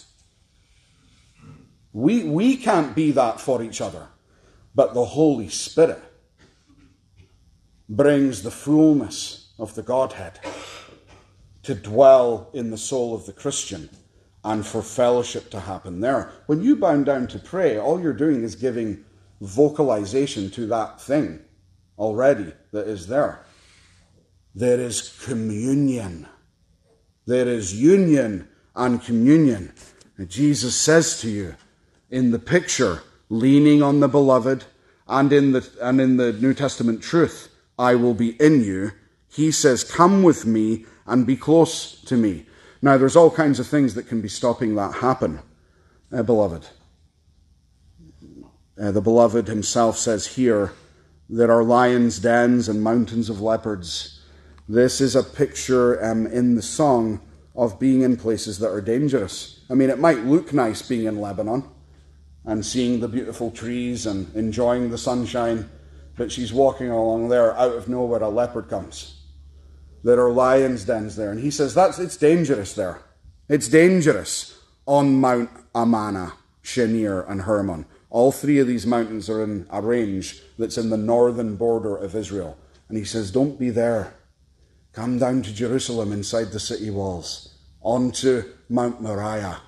We, we can't be that for each other, but the Holy Spirit brings the fullness of the Godhead to dwell in the soul of the Christian and for fellowship to happen there. When you bow down to pray, all you're doing is giving vocalization to that thing already that is there. There is communion. There is union and communion. And Jesus says to you in the picture, leaning on the beloved, and in the, and in the New Testament truth, I will be in you. He says, Come with me and be close to me. Now, there's all kinds of things that can be stopping that happen, uh, beloved. Uh, the beloved himself says here, there are lions' dens and mountains of leopards. This is a picture um, in the song of being in places that are dangerous. I mean, it might look nice being in Lebanon and seeing the beautiful trees and enjoying the sunshine, but she's walking along there, out of nowhere, a leopard comes there are lions' dens there. And he says that's it's dangerous there. It's dangerous on Mount Amana, Shenir, and Hermon. All three of these mountains are in a range that's in the northern border of Israel. And he says, Don't be there. Come down to Jerusalem inside the city walls, onto Mount Moriah,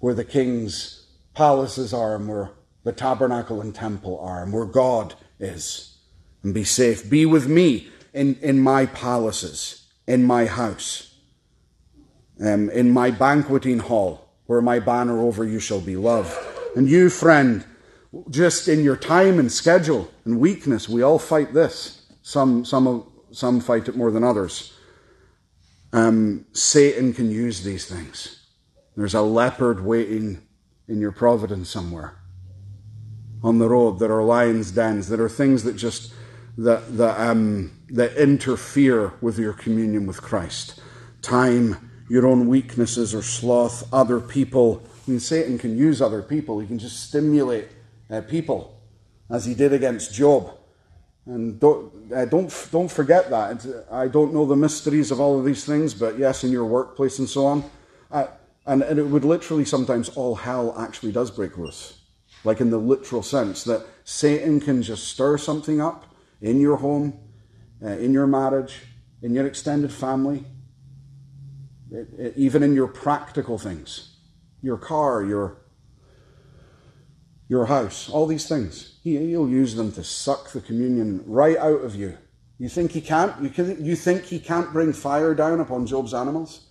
where the king's palaces are and where the tabernacle and temple are and where God is. And be safe. Be with me in, in my palaces, in my house, um, in my banqueting hall, where my banner over you shall be love. And you, friend, just in your time and schedule and weakness, we all fight this. Some, some, some fight it more than others. Um, Satan can use these things. There's a leopard waiting in your providence somewhere. On the road, there are lions' dens. There are things that just that, that, um, that interfere with your communion with Christ. Time, your own weaknesses or sloth, other people. I mean, Satan can use other people. He can just stimulate uh, people, as he did against Job. And don't, uh, don't, don't forget that. I don't know the mysteries of all of these things, but yes, in your workplace and so on. Uh, and, and it would literally sometimes all hell actually does break loose. Like in the literal sense that Satan can just stir something up in your home, uh, Uh, in your marriage, in your extended family, it, it, even in your practical things, your car, your your house, all these things. He, he'll use them to suck the communion right out of you. You think he can't? You, can, you think he can't bring fire down upon Job's animals?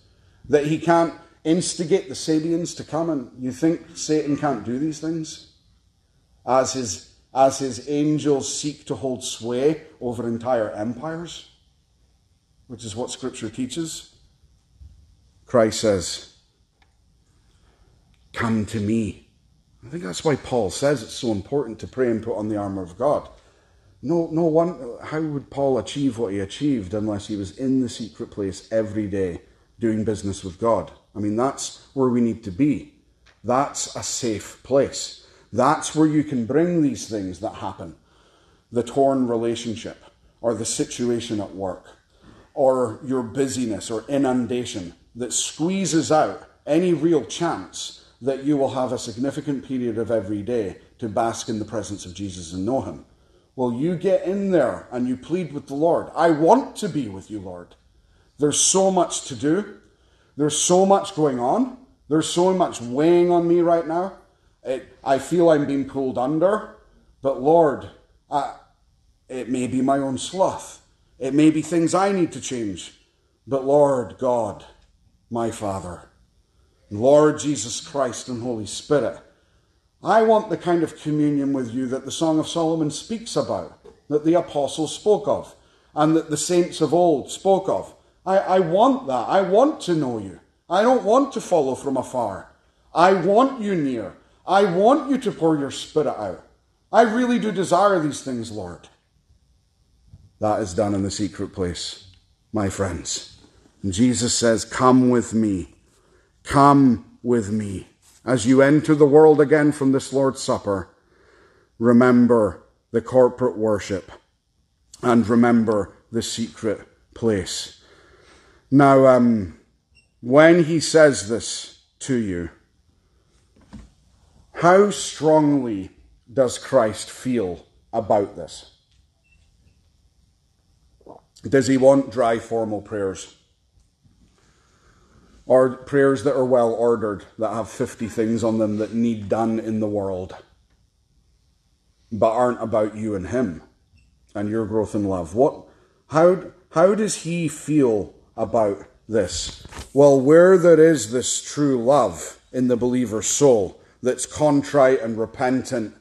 That he can't instigate the Sabians to come and you think Satan can't do these things? As his as his angels seek to hold sway over entire empires, which is what Scripture teaches. Christ says, Come to me. I think that's why Paul says it's so important to pray and put on the armour of God. No, no one, how would Paul achieve what he achieved unless he was in the secret place every day doing business with God? I mean, that's where we need to be. That's a safe place. That's where you can bring these things that happen the torn relationship, or the situation at work, or your busyness or inundation that squeezes out any real chance that you will have a significant period of every day to bask in the presence of Jesus and know Him. Well, you get in there and you plead with the Lord. I want to be with you, Lord. There's so much to do. There's so much going on. There's so much weighing on me right now. It, I feel I'm being pulled under. But Lord, I, it may be my own sloth. It may be things I need to change. But Lord God, my Father, Lord Jesus Christ and Holy Spirit, I want the kind of communion with you that the Song of Solomon speaks about, that the apostles spoke of, and that the saints of old spoke of. I, I want that. I want to know you. I don't want to follow from afar. I want you near. I want you to pour your spirit out. I really do desire these things, Lord. That is done in the secret place, my friends. And Jesus says, Come with me. Come with me. As you enter the world again from this Lord's Supper, remember the corporate worship and remember the secret place. Now, um, when he says this to you, how strongly does Christ feel about this? Does he want dry formal prayers? Or prayers that are well ordered, that have 50 things on them that need done in the world, but aren't about you and him and your growth in love? What, how, how does he feel about this? Well, where there is this true love in the believer's soul that's contrite and repentant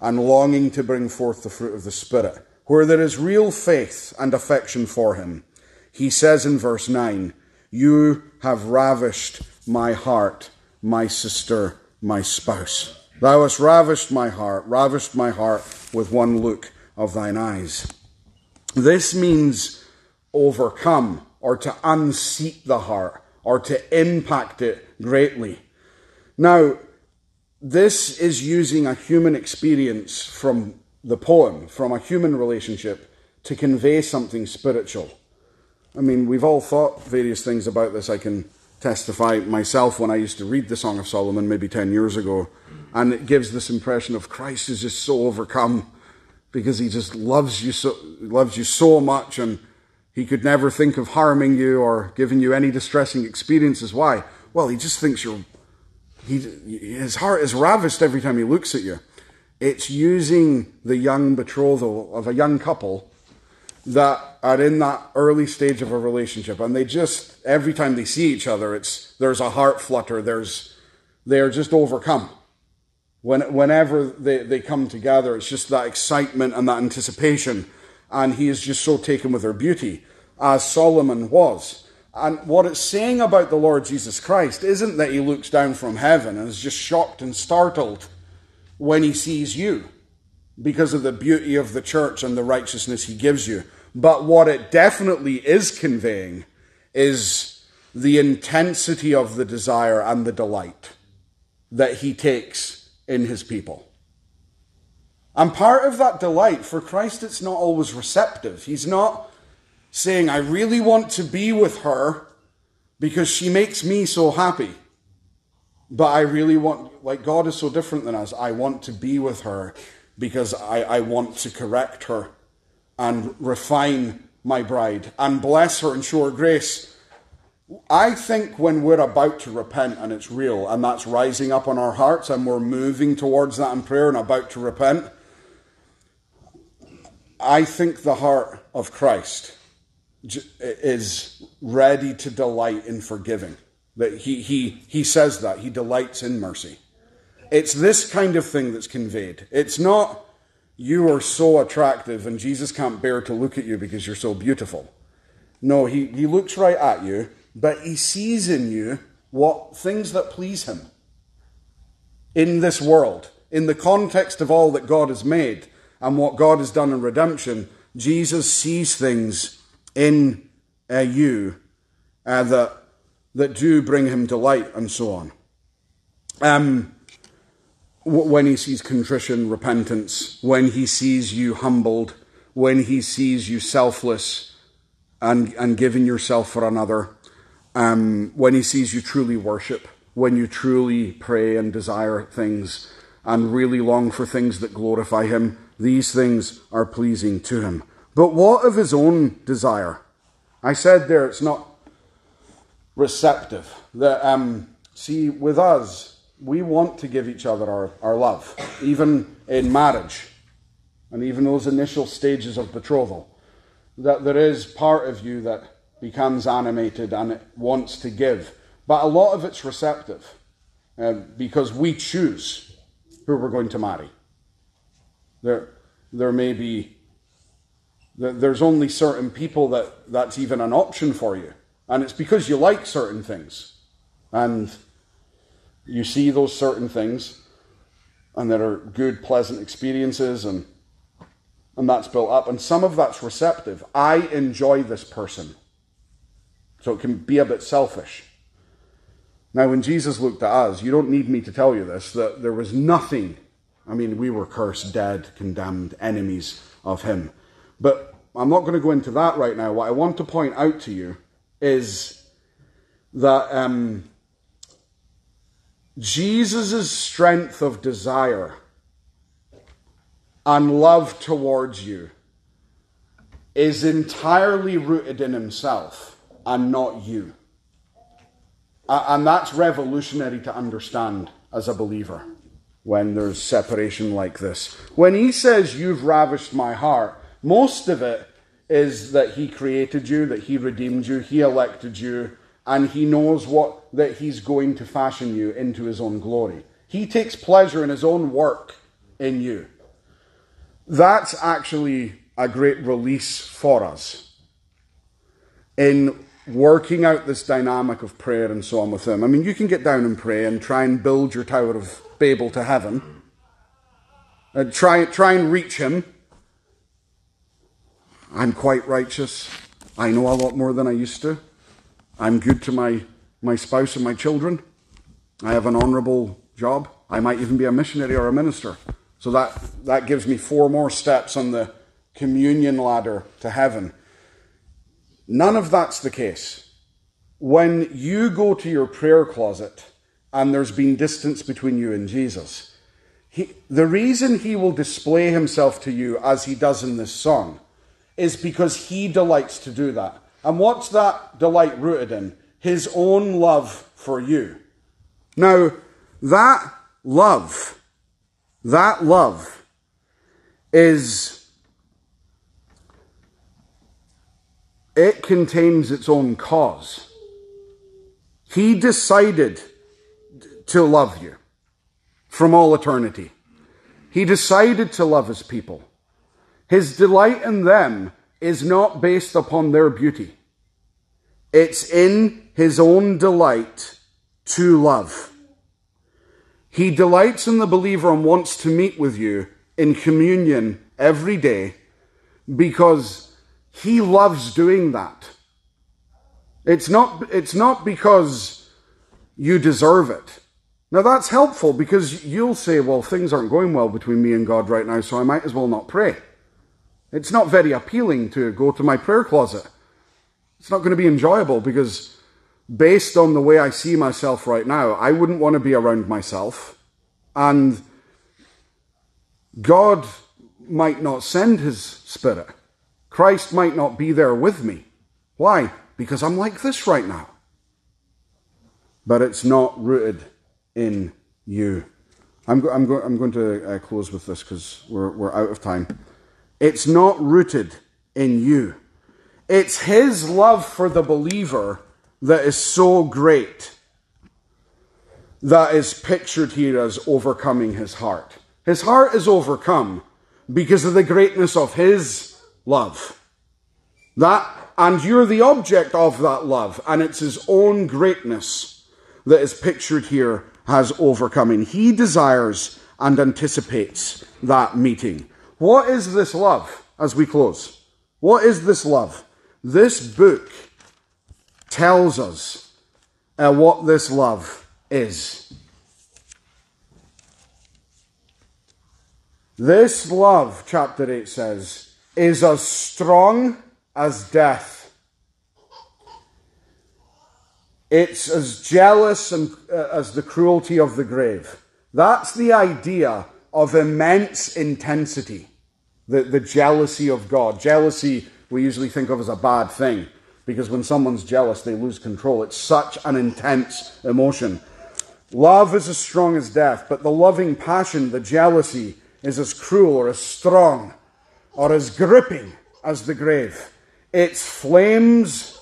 and longing to bring forth the fruit of the Spirit, where there is real faith and affection for him, he says in verse 9, You have ravished my heart, my sister, my spouse. Thou hast ravished my heart, ravished my heart with one look of thine eyes. This means overcome or to unseat the heart or to impact it greatly. Now, this is using a human experience from the poem, from a human relationship, to convey something spiritual. I mean, we've all thought various things about this. I can testify myself when I used to read the Song of Solomon maybe 10 years ago, and it gives this impression of Christ is just so overcome because he just loves you so, loves you so much and he could never think of harming you or giving you any distressing experiences. Why? Well, he just thinks you're, he, his heart is ravished every time he looks at you. It's using the young betrothal of a young couple that are in that early stage of a relationship and they just, every time they see each other, it's, there's a heart flutter, there's, they're just overcome. When, whenever they, they come together, it's just that excitement and that anticipation. And he is just so taken with her beauty, as Solomon was. And what it's saying about the Lord Jesus Christ isn't that he looks down from heaven and is just shocked and startled when he sees you because of the beauty of the church and the righteousness he gives you. But what it definitely is conveying is the intensity of the desire and the delight that he takes in his people. And part of that delight, for Christ, it's not always receptive. He's not saying, I really want to be with her because she makes me so happy. But I really want, like, God is so different than us. I want to be with her because I, I want to correct her and refine my bride and bless her and show her grace I think when we're about to repent and it's real and that's rising up on our hearts and we're moving towards that in prayer and about to repent, I think the heart of Christ is ready to delight in forgiving. That he, he, he says that. He delights in mercy. It's this kind of thing that's conveyed. It's not, you are so attractive and Jesus can't bear to look at you because you're so beautiful. No, he, he looks right at you but he sees in you what things that please him in this world, in the context of all that God has made and what God has done in redemption. Jesus sees things in uh, you uh, that that do bring him delight and so on. Um, when he sees contrition, repentance, when he sees you humbled, when he sees you selfless and, and giving yourself for another, um, when he sees you truly worship, when you truly pray and desire things and really long for things that glorify him, these things are pleasing to him. But what of his own desire? I said there it's not receptive. That um, see, with us, we want to give each other our, our love, even in marriage, and even those initial stages of betrothal. That there is part of you that becomes animated and it wants to give, but a lot of it's receptive um, because we choose who we're going to marry. There, there may be there's only certain people that that's even an option for you. And it's because you like certain things. And you see those certain things, and there are good, pleasant experiences, and, and that's built up. And some of that's receptive. I enjoy this person. So it can be a bit selfish. Now, when Jesus looked at us, you don't need me to tell you this, that there was nothing. I mean, we were cursed, dead, condemned, enemies of Him. But I'm not going to go into that right now. What I want to point out to you is that um, Jesus' strength of desire and love towards you is entirely rooted in himself and not you. And that's revolutionary to understand as a believer when there's separation like this. When he says, You've ravished my heart, most of it is that he created you, that he redeemed you, he elected you, and he knows what that he's going to fashion you into his own glory. He takes pleasure in his own work in you. That's actually a great release for us in working out this dynamic of prayer and so on with him. I mean, you can get down and pray and try and build your Tower of Babel to heaven. And try, try and reach him I'm quite righteous. I know a lot more than I used to. I'm good to my, my spouse and my children. I have an honourable job. I might even be a missionary or a minister. So that, that gives me four more steps on the communion ladder to heaven. None of that's the case. When you go to your prayer closet and there's been distance between you and Jesus, he, the reason he will display himself to you as he does in this song is because he delights to do that. And what's that delight rooted in? His own love for you. Now, that love, that love is, it contains its own cause. He decided to love you from all eternity. He decided to love his people. His delight in them is not based upon their beauty. It's in his own delight to love. He delights in the believer and wants to meet with you in communion every day because he loves doing that. It's not, it's not because you deserve it. Now that's helpful because you'll say, well, things aren't going well between me and God right now, so I might as well not pray. It's not very appealing to go to my prayer closet. It's not going to be enjoyable because, based on the way I see myself right now, I wouldn't want to be around myself. And God might not send his spirit. Christ might not be there with me. Why? Because I'm like this right now. But it's not rooted in you. I'm, go- I'm, go- I'm going to uh, close with this because we're, we're out of time. It's not rooted in you. It's His love for the believer that is so great that is pictured here as overcoming his heart. His heart is overcome because of the greatness of His love. That, and you're the object of that love, and it's His own greatness that is pictured here as overcoming. He desires and anticipates that meeting. What is this love as we close? What is this love? This book tells us uh, what this love is. This love, chapter 8 says, is as strong as death. It's as jealous and, uh, as the cruelty of the grave. That's the idea of immense intensity the, the jealousy of God. Jealousy we usually think of as a bad thing because when someone's jealous, they lose control. It's such an intense emotion. Love is as strong as death, but the loving passion, the jealousy, is as cruel or as strong or as gripping as the grave. Its flames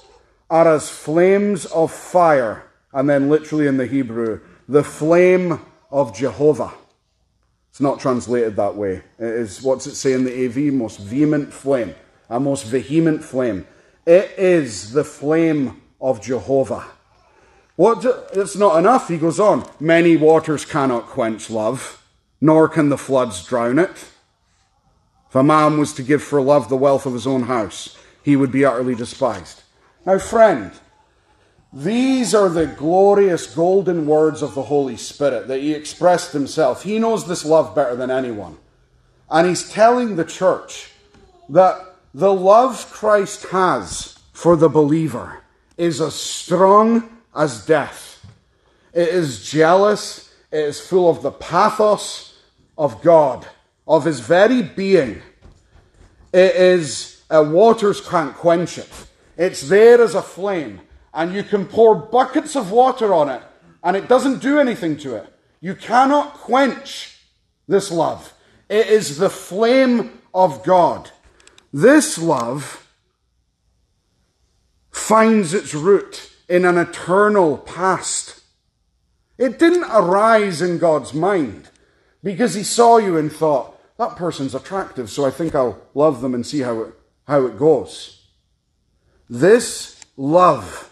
are as flames of fire. And then, literally in the Hebrew, the flame of Jehovah. It's not translated that way. It is, what's it say in the AV? Most vehement flame. A most vehement flame. It is the flame of Jehovah. What, it's not enough, he goes on. Many waters cannot quench love, nor can the floods drown it. If a man was to give for love the wealth of his own house, he would be utterly despised. Now, friend, these are the glorious golden words of the Holy Spirit that he expressed himself. He knows this love better than anyone. And he's telling the church that the love Christ has for the believer is as strong as death. It is jealous, it is full of the pathos of God, of his very being. It is, uh, waters can't quench it. It's there as a flame and you can pour buckets of water on it, and it doesn't do anything to it. You cannot quench this love. It is the flame of God. This love finds its root in an eternal past. It didn't arise in God's mind because He saw you and thought, that person's attractive, so I think I'll love them and see how it, how it goes. This love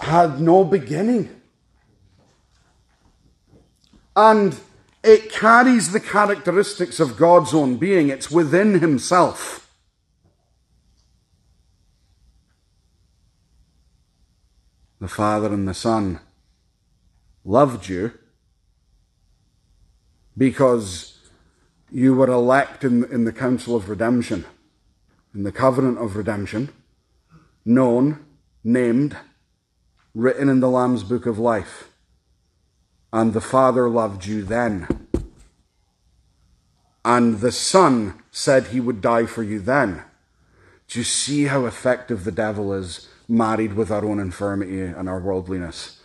had no beginning. And it carries the characteristics of God's own being, it's within Himself. The Father and the Son loved you because you were elect in, in the council of redemption, in the covenant of redemption, known, named, written in the Lamb's book of life. And the Father loved you then. And the Son said he would die for you then. Do you see how effective the devil is married with our own infirmity and our worldliness?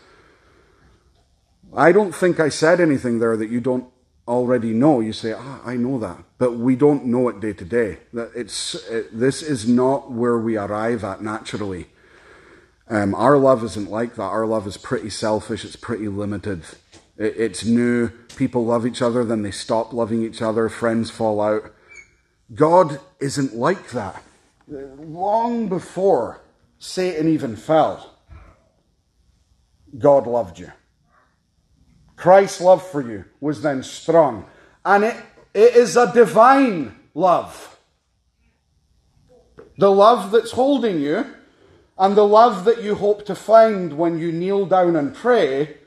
I don't think I said anything there that you don't already know. You say, ah, I know that. But we don't know it day to day. That it's, it, this is not where we arrive at naturally. Um, our love isn't like that. Our love is pretty selfish. It's pretty limited. It, it's new. People love each other, then they stop loving each other. Friends fall out. God isn't like that. Long before Satan even fell, God loved you. Christ's love for you was then strong. And it, it is a divine love. The love that's holding you and the love that you hope to find when you kneel down and pray,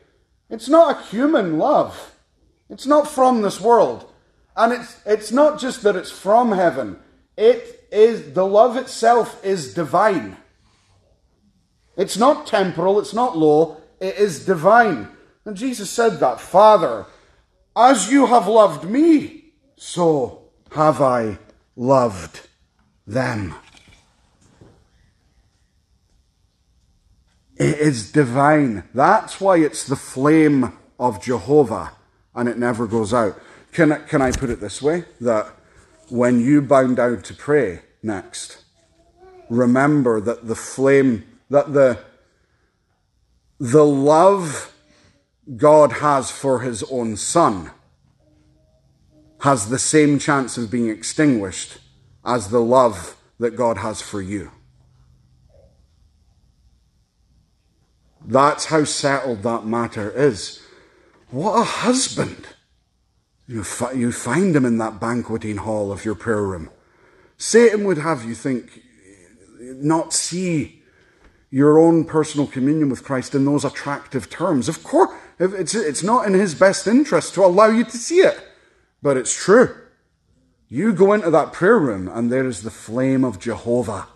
it's not a human love. It's not from this world. And it's, it's not just that it's from heaven. It is, the love itself is divine. It's not temporal, it's not low, it is divine. And Jesus said that, Father, as you have loved me, so have I loved them. It is divine. That's why it's the flame of Jehovah and it never goes out. Can, I, can I put it this way? That when you bow down to pray next, remember that the flame, that the, the love God has for his own son has the same chance of being extinguished as the love that God has for you. That's how settled that matter is. What a husband! You, you find him in that banqueting hall of your prayer room. Satan would have you think, not see your own personal communion with Christ in those attractive terms. Of course, it's, it's not in his best interest to allow you to see it, but it's true. You go into that prayer room and there is the flame of Jehovah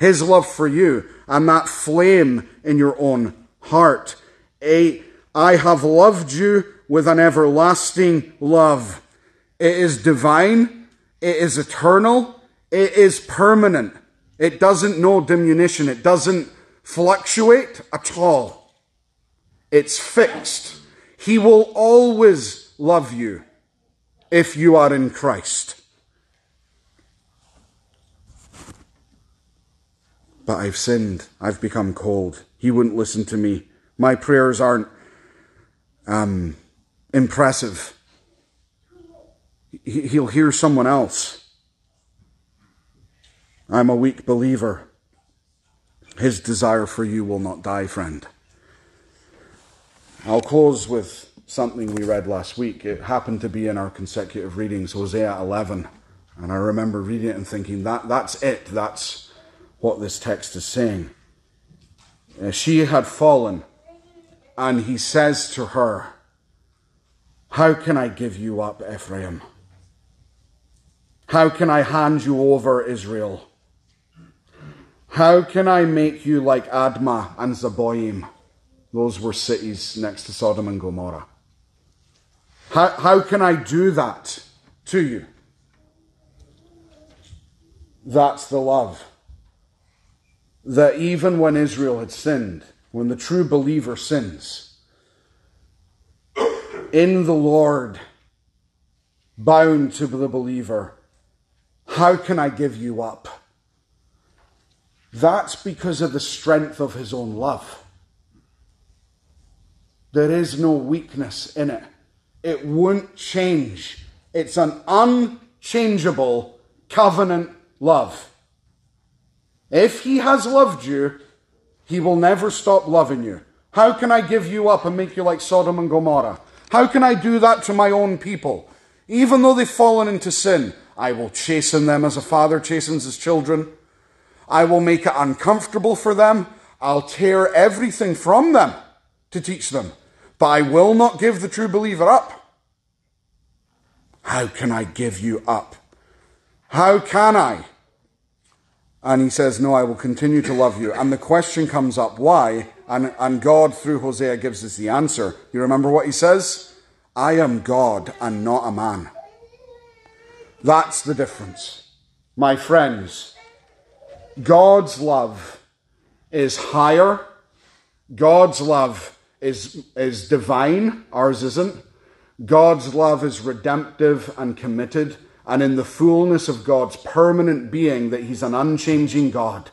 his love for you, and that flame in your own heart. A, I have loved you with an everlasting love. It is divine, it is eternal, it is permanent. It doesn't know diminution. It doesn't fluctuate at all. It's fixed. He will always love you if you are in Christ. But I've sinned. I've become cold. He wouldn't listen to me. My prayers aren't um, impressive. He'll hear someone else. I'm a weak believer. His desire for you will not die, friend. I'll close with something we read last week. It happened to be in our consecutive readings, Hosea 11. And I remember reading it and thinking, that, that's it. That's what this text is saying. Uh, she had fallen, and he says to her, How can I give you up, Ephraim? How can I hand you over, Israel? How can I make you like Admah and Zeboim? Those were cities next to Sodom and Gomorrah. How, how can I do that to you? That's the love. That even when Israel had sinned, when the true believer sins, in the Lord, bound to the believer, how can I give you up? That's because of the strength of his own love. There is no weakness in it. It won't change. It's an unchangeable covenant love. If he has loved you, he will never stop loving you. How can I give you up and make you like Sodom and Gomorrah? How can I do that to my own people? Even though they've fallen into sin, I will chasten them as a father chastens his children. I will make it uncomfortable for them. I'll tear everything from them to teach them. But I will not give the true believer up. How can I give you up? How can I? And he says, No, I will continue to love you. And the question comes up, why? And, and God, through Hosea, gives us the answer. You remember what he says? I am God and not a man. That's the difference. My friends, God's love is higher. God's love is, is divine. Ours isn't. God's love is redemptive and committed. And in the fullness of God's permanent being, that He's an unchanging God,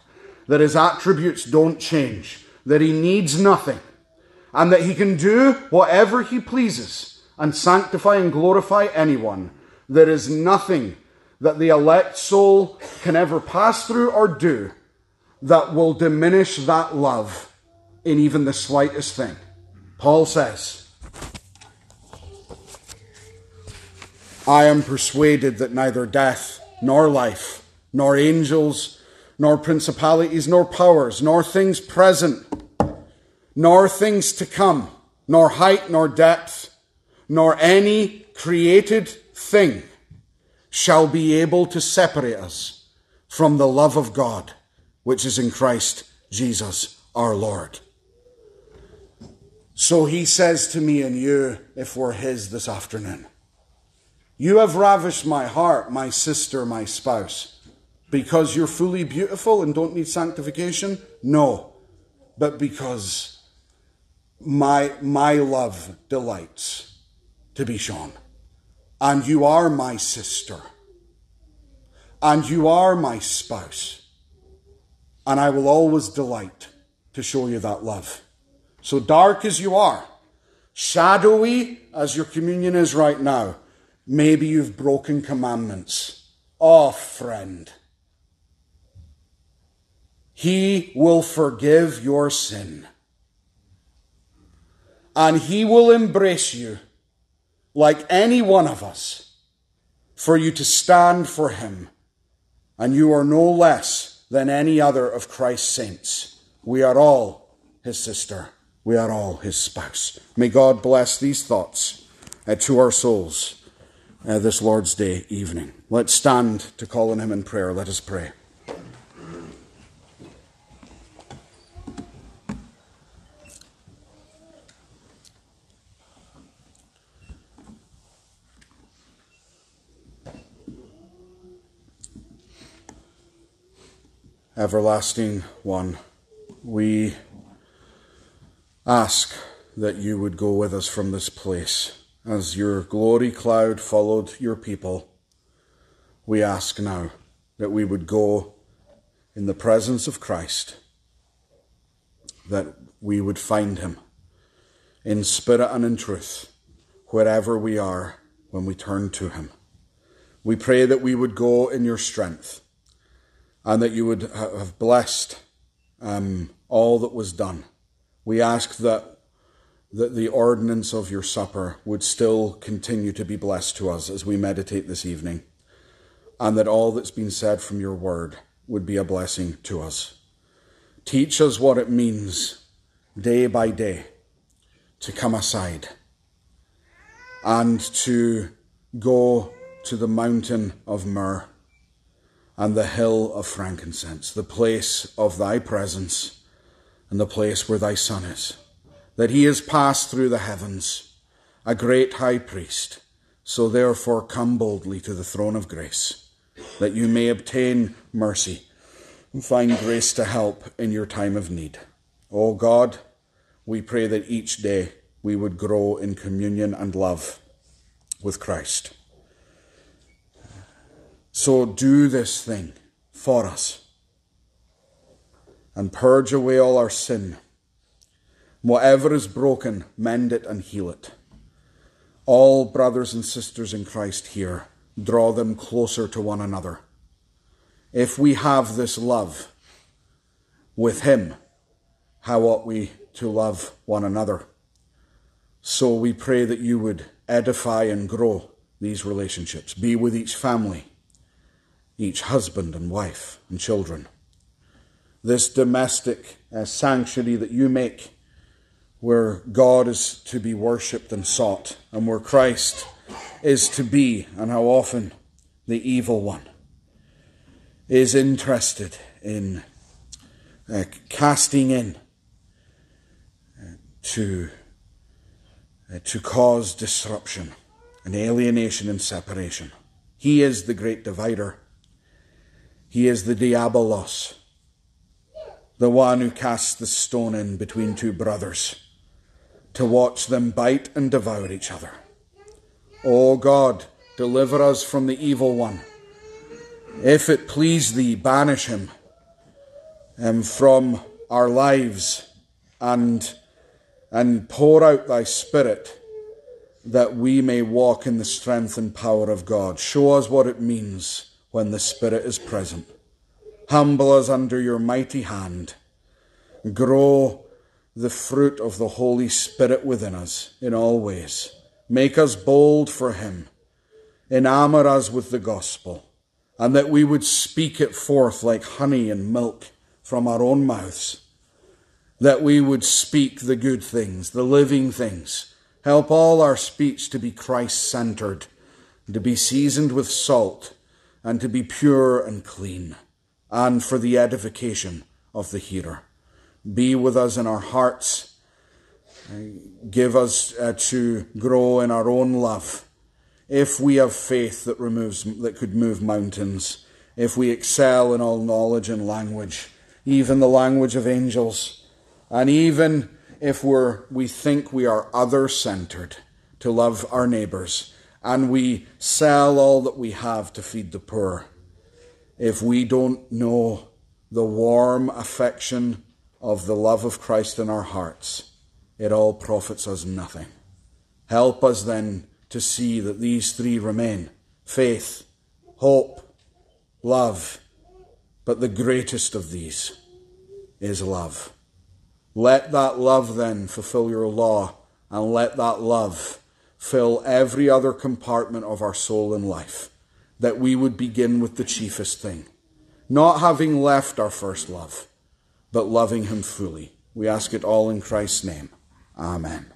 that His attributes don't change, that He needs nothing, and that He can do whatever He pleases and sanctify and glorify anyone. There is nothing that the elect soul can ever pass through or do that will diminish that love in even the slightest thing. Paul says, I am persuaded that neither death, nor life, nor angels, nor principalities, nor powers, nor things present, nor things to come, nor height, nor depth, nor any created thing shall be able to separate us from the love of God, which is in Christ Jesus our Lord. So he says to me and you, if we're his this afternoon, You have ravished my heart, my sister, my spouse, because you're fully beautiful and don't need sanctification? No, but because my, my love delights to be shown. And you are my sister, and you are my spouse, and I will always delight to show you that love. So dark as you are, shadowy as your communion is right now, maybe you've broken commandments. Oh, friend. He will forgive your sin. And he will embrace you like any one of us, for you to stand for him. And you are no less than any other of Christ's saints. We are all his sister. We are all his spouse. May God bless these thoughts uh, to our souls uh, this Lord's Day evening. Let's stand to call on him in prayer. Let us pray. Everlasting One, we ask that you would go with us from this place. As your glory cloud followed your people, we ask now that we would go in the presence of Christ, that we would find him in spirit and in truth, wherever we are when we turn to him. We pray that we would go in your strength and that you would have blessed um, all that was done. We ask that, that the ordinance of your supper would still continue to be blessed to us as we meditate this evening, and that all that's been said from your word would be a blessing to us. Teach us what it means day by day to come aside and to go to the mountain of myrrh and the hill of frankincense, the place of thy presence and the place where thy Son is, that he is passed through the heavens, a great high priest. So therefore come boldly to the throne of grace, that you may obtain mercy and find grace to help in your time of need. O God, we pray that each day we would grow in communion and love with Christ. So do this thing for us and purge away all our sin. Whatever is broken, mend it and heal it. All brothers and sisters in Christ here, draw them closer to one another. If we have this love with Him, how ought we to love one another? So we pray that you would edify and grow these relationships. Be with each family each husband and wife and children. This domestic uh, sanctuary that you make, where God is to be worshipped and sought, and where Christ is to be, and how often the evil one is interested in uh, casting in uh, to, uh, to cause disruption and alienation and separation. He is the great divider. He is the diabolos, the one who casts the stone in between two brothers to watch them bite and devour each other. O oh God, deliver us from the evil one. If it please thee, banish him um, from our lives and, and pour out thy spirit that we may walk in the strength and power of God. Show us what it means when the Spirit is present. Humble us under your mighty hand. Grow the fruit of the Holy Spirit within us in all ways. Make us bold for Him. Enamor us with the gospel, and that we would speak it forth like honey and milk from our own mouths. That we would speak the good things, the living things. Help all our speech to be Christ centered, to be seasoned with salt and to be pure and clean, and for the edification of the hearer. Be with us in our hearts. Give us uh, to grow in our own love. If we have faith that removes that could move mountains, if we excel in all knowledge and language, even the language of angels, and even if we're, we think we are other centered, to love our neighbours, and we sell all that we have to feed the poor, if we don't know the warm affection of the love of Christ in our hearts, it all profits us nothing. Help us then to see that these three remain faith, hope, love, but the greatest of these is love. Let that love then fulfill your law, and let that love fill every other compartment of our soul and life, that we would begin with the chiefest thing, not having left our first love, but loving Him fully. We ask it all in Christ's name. Amen.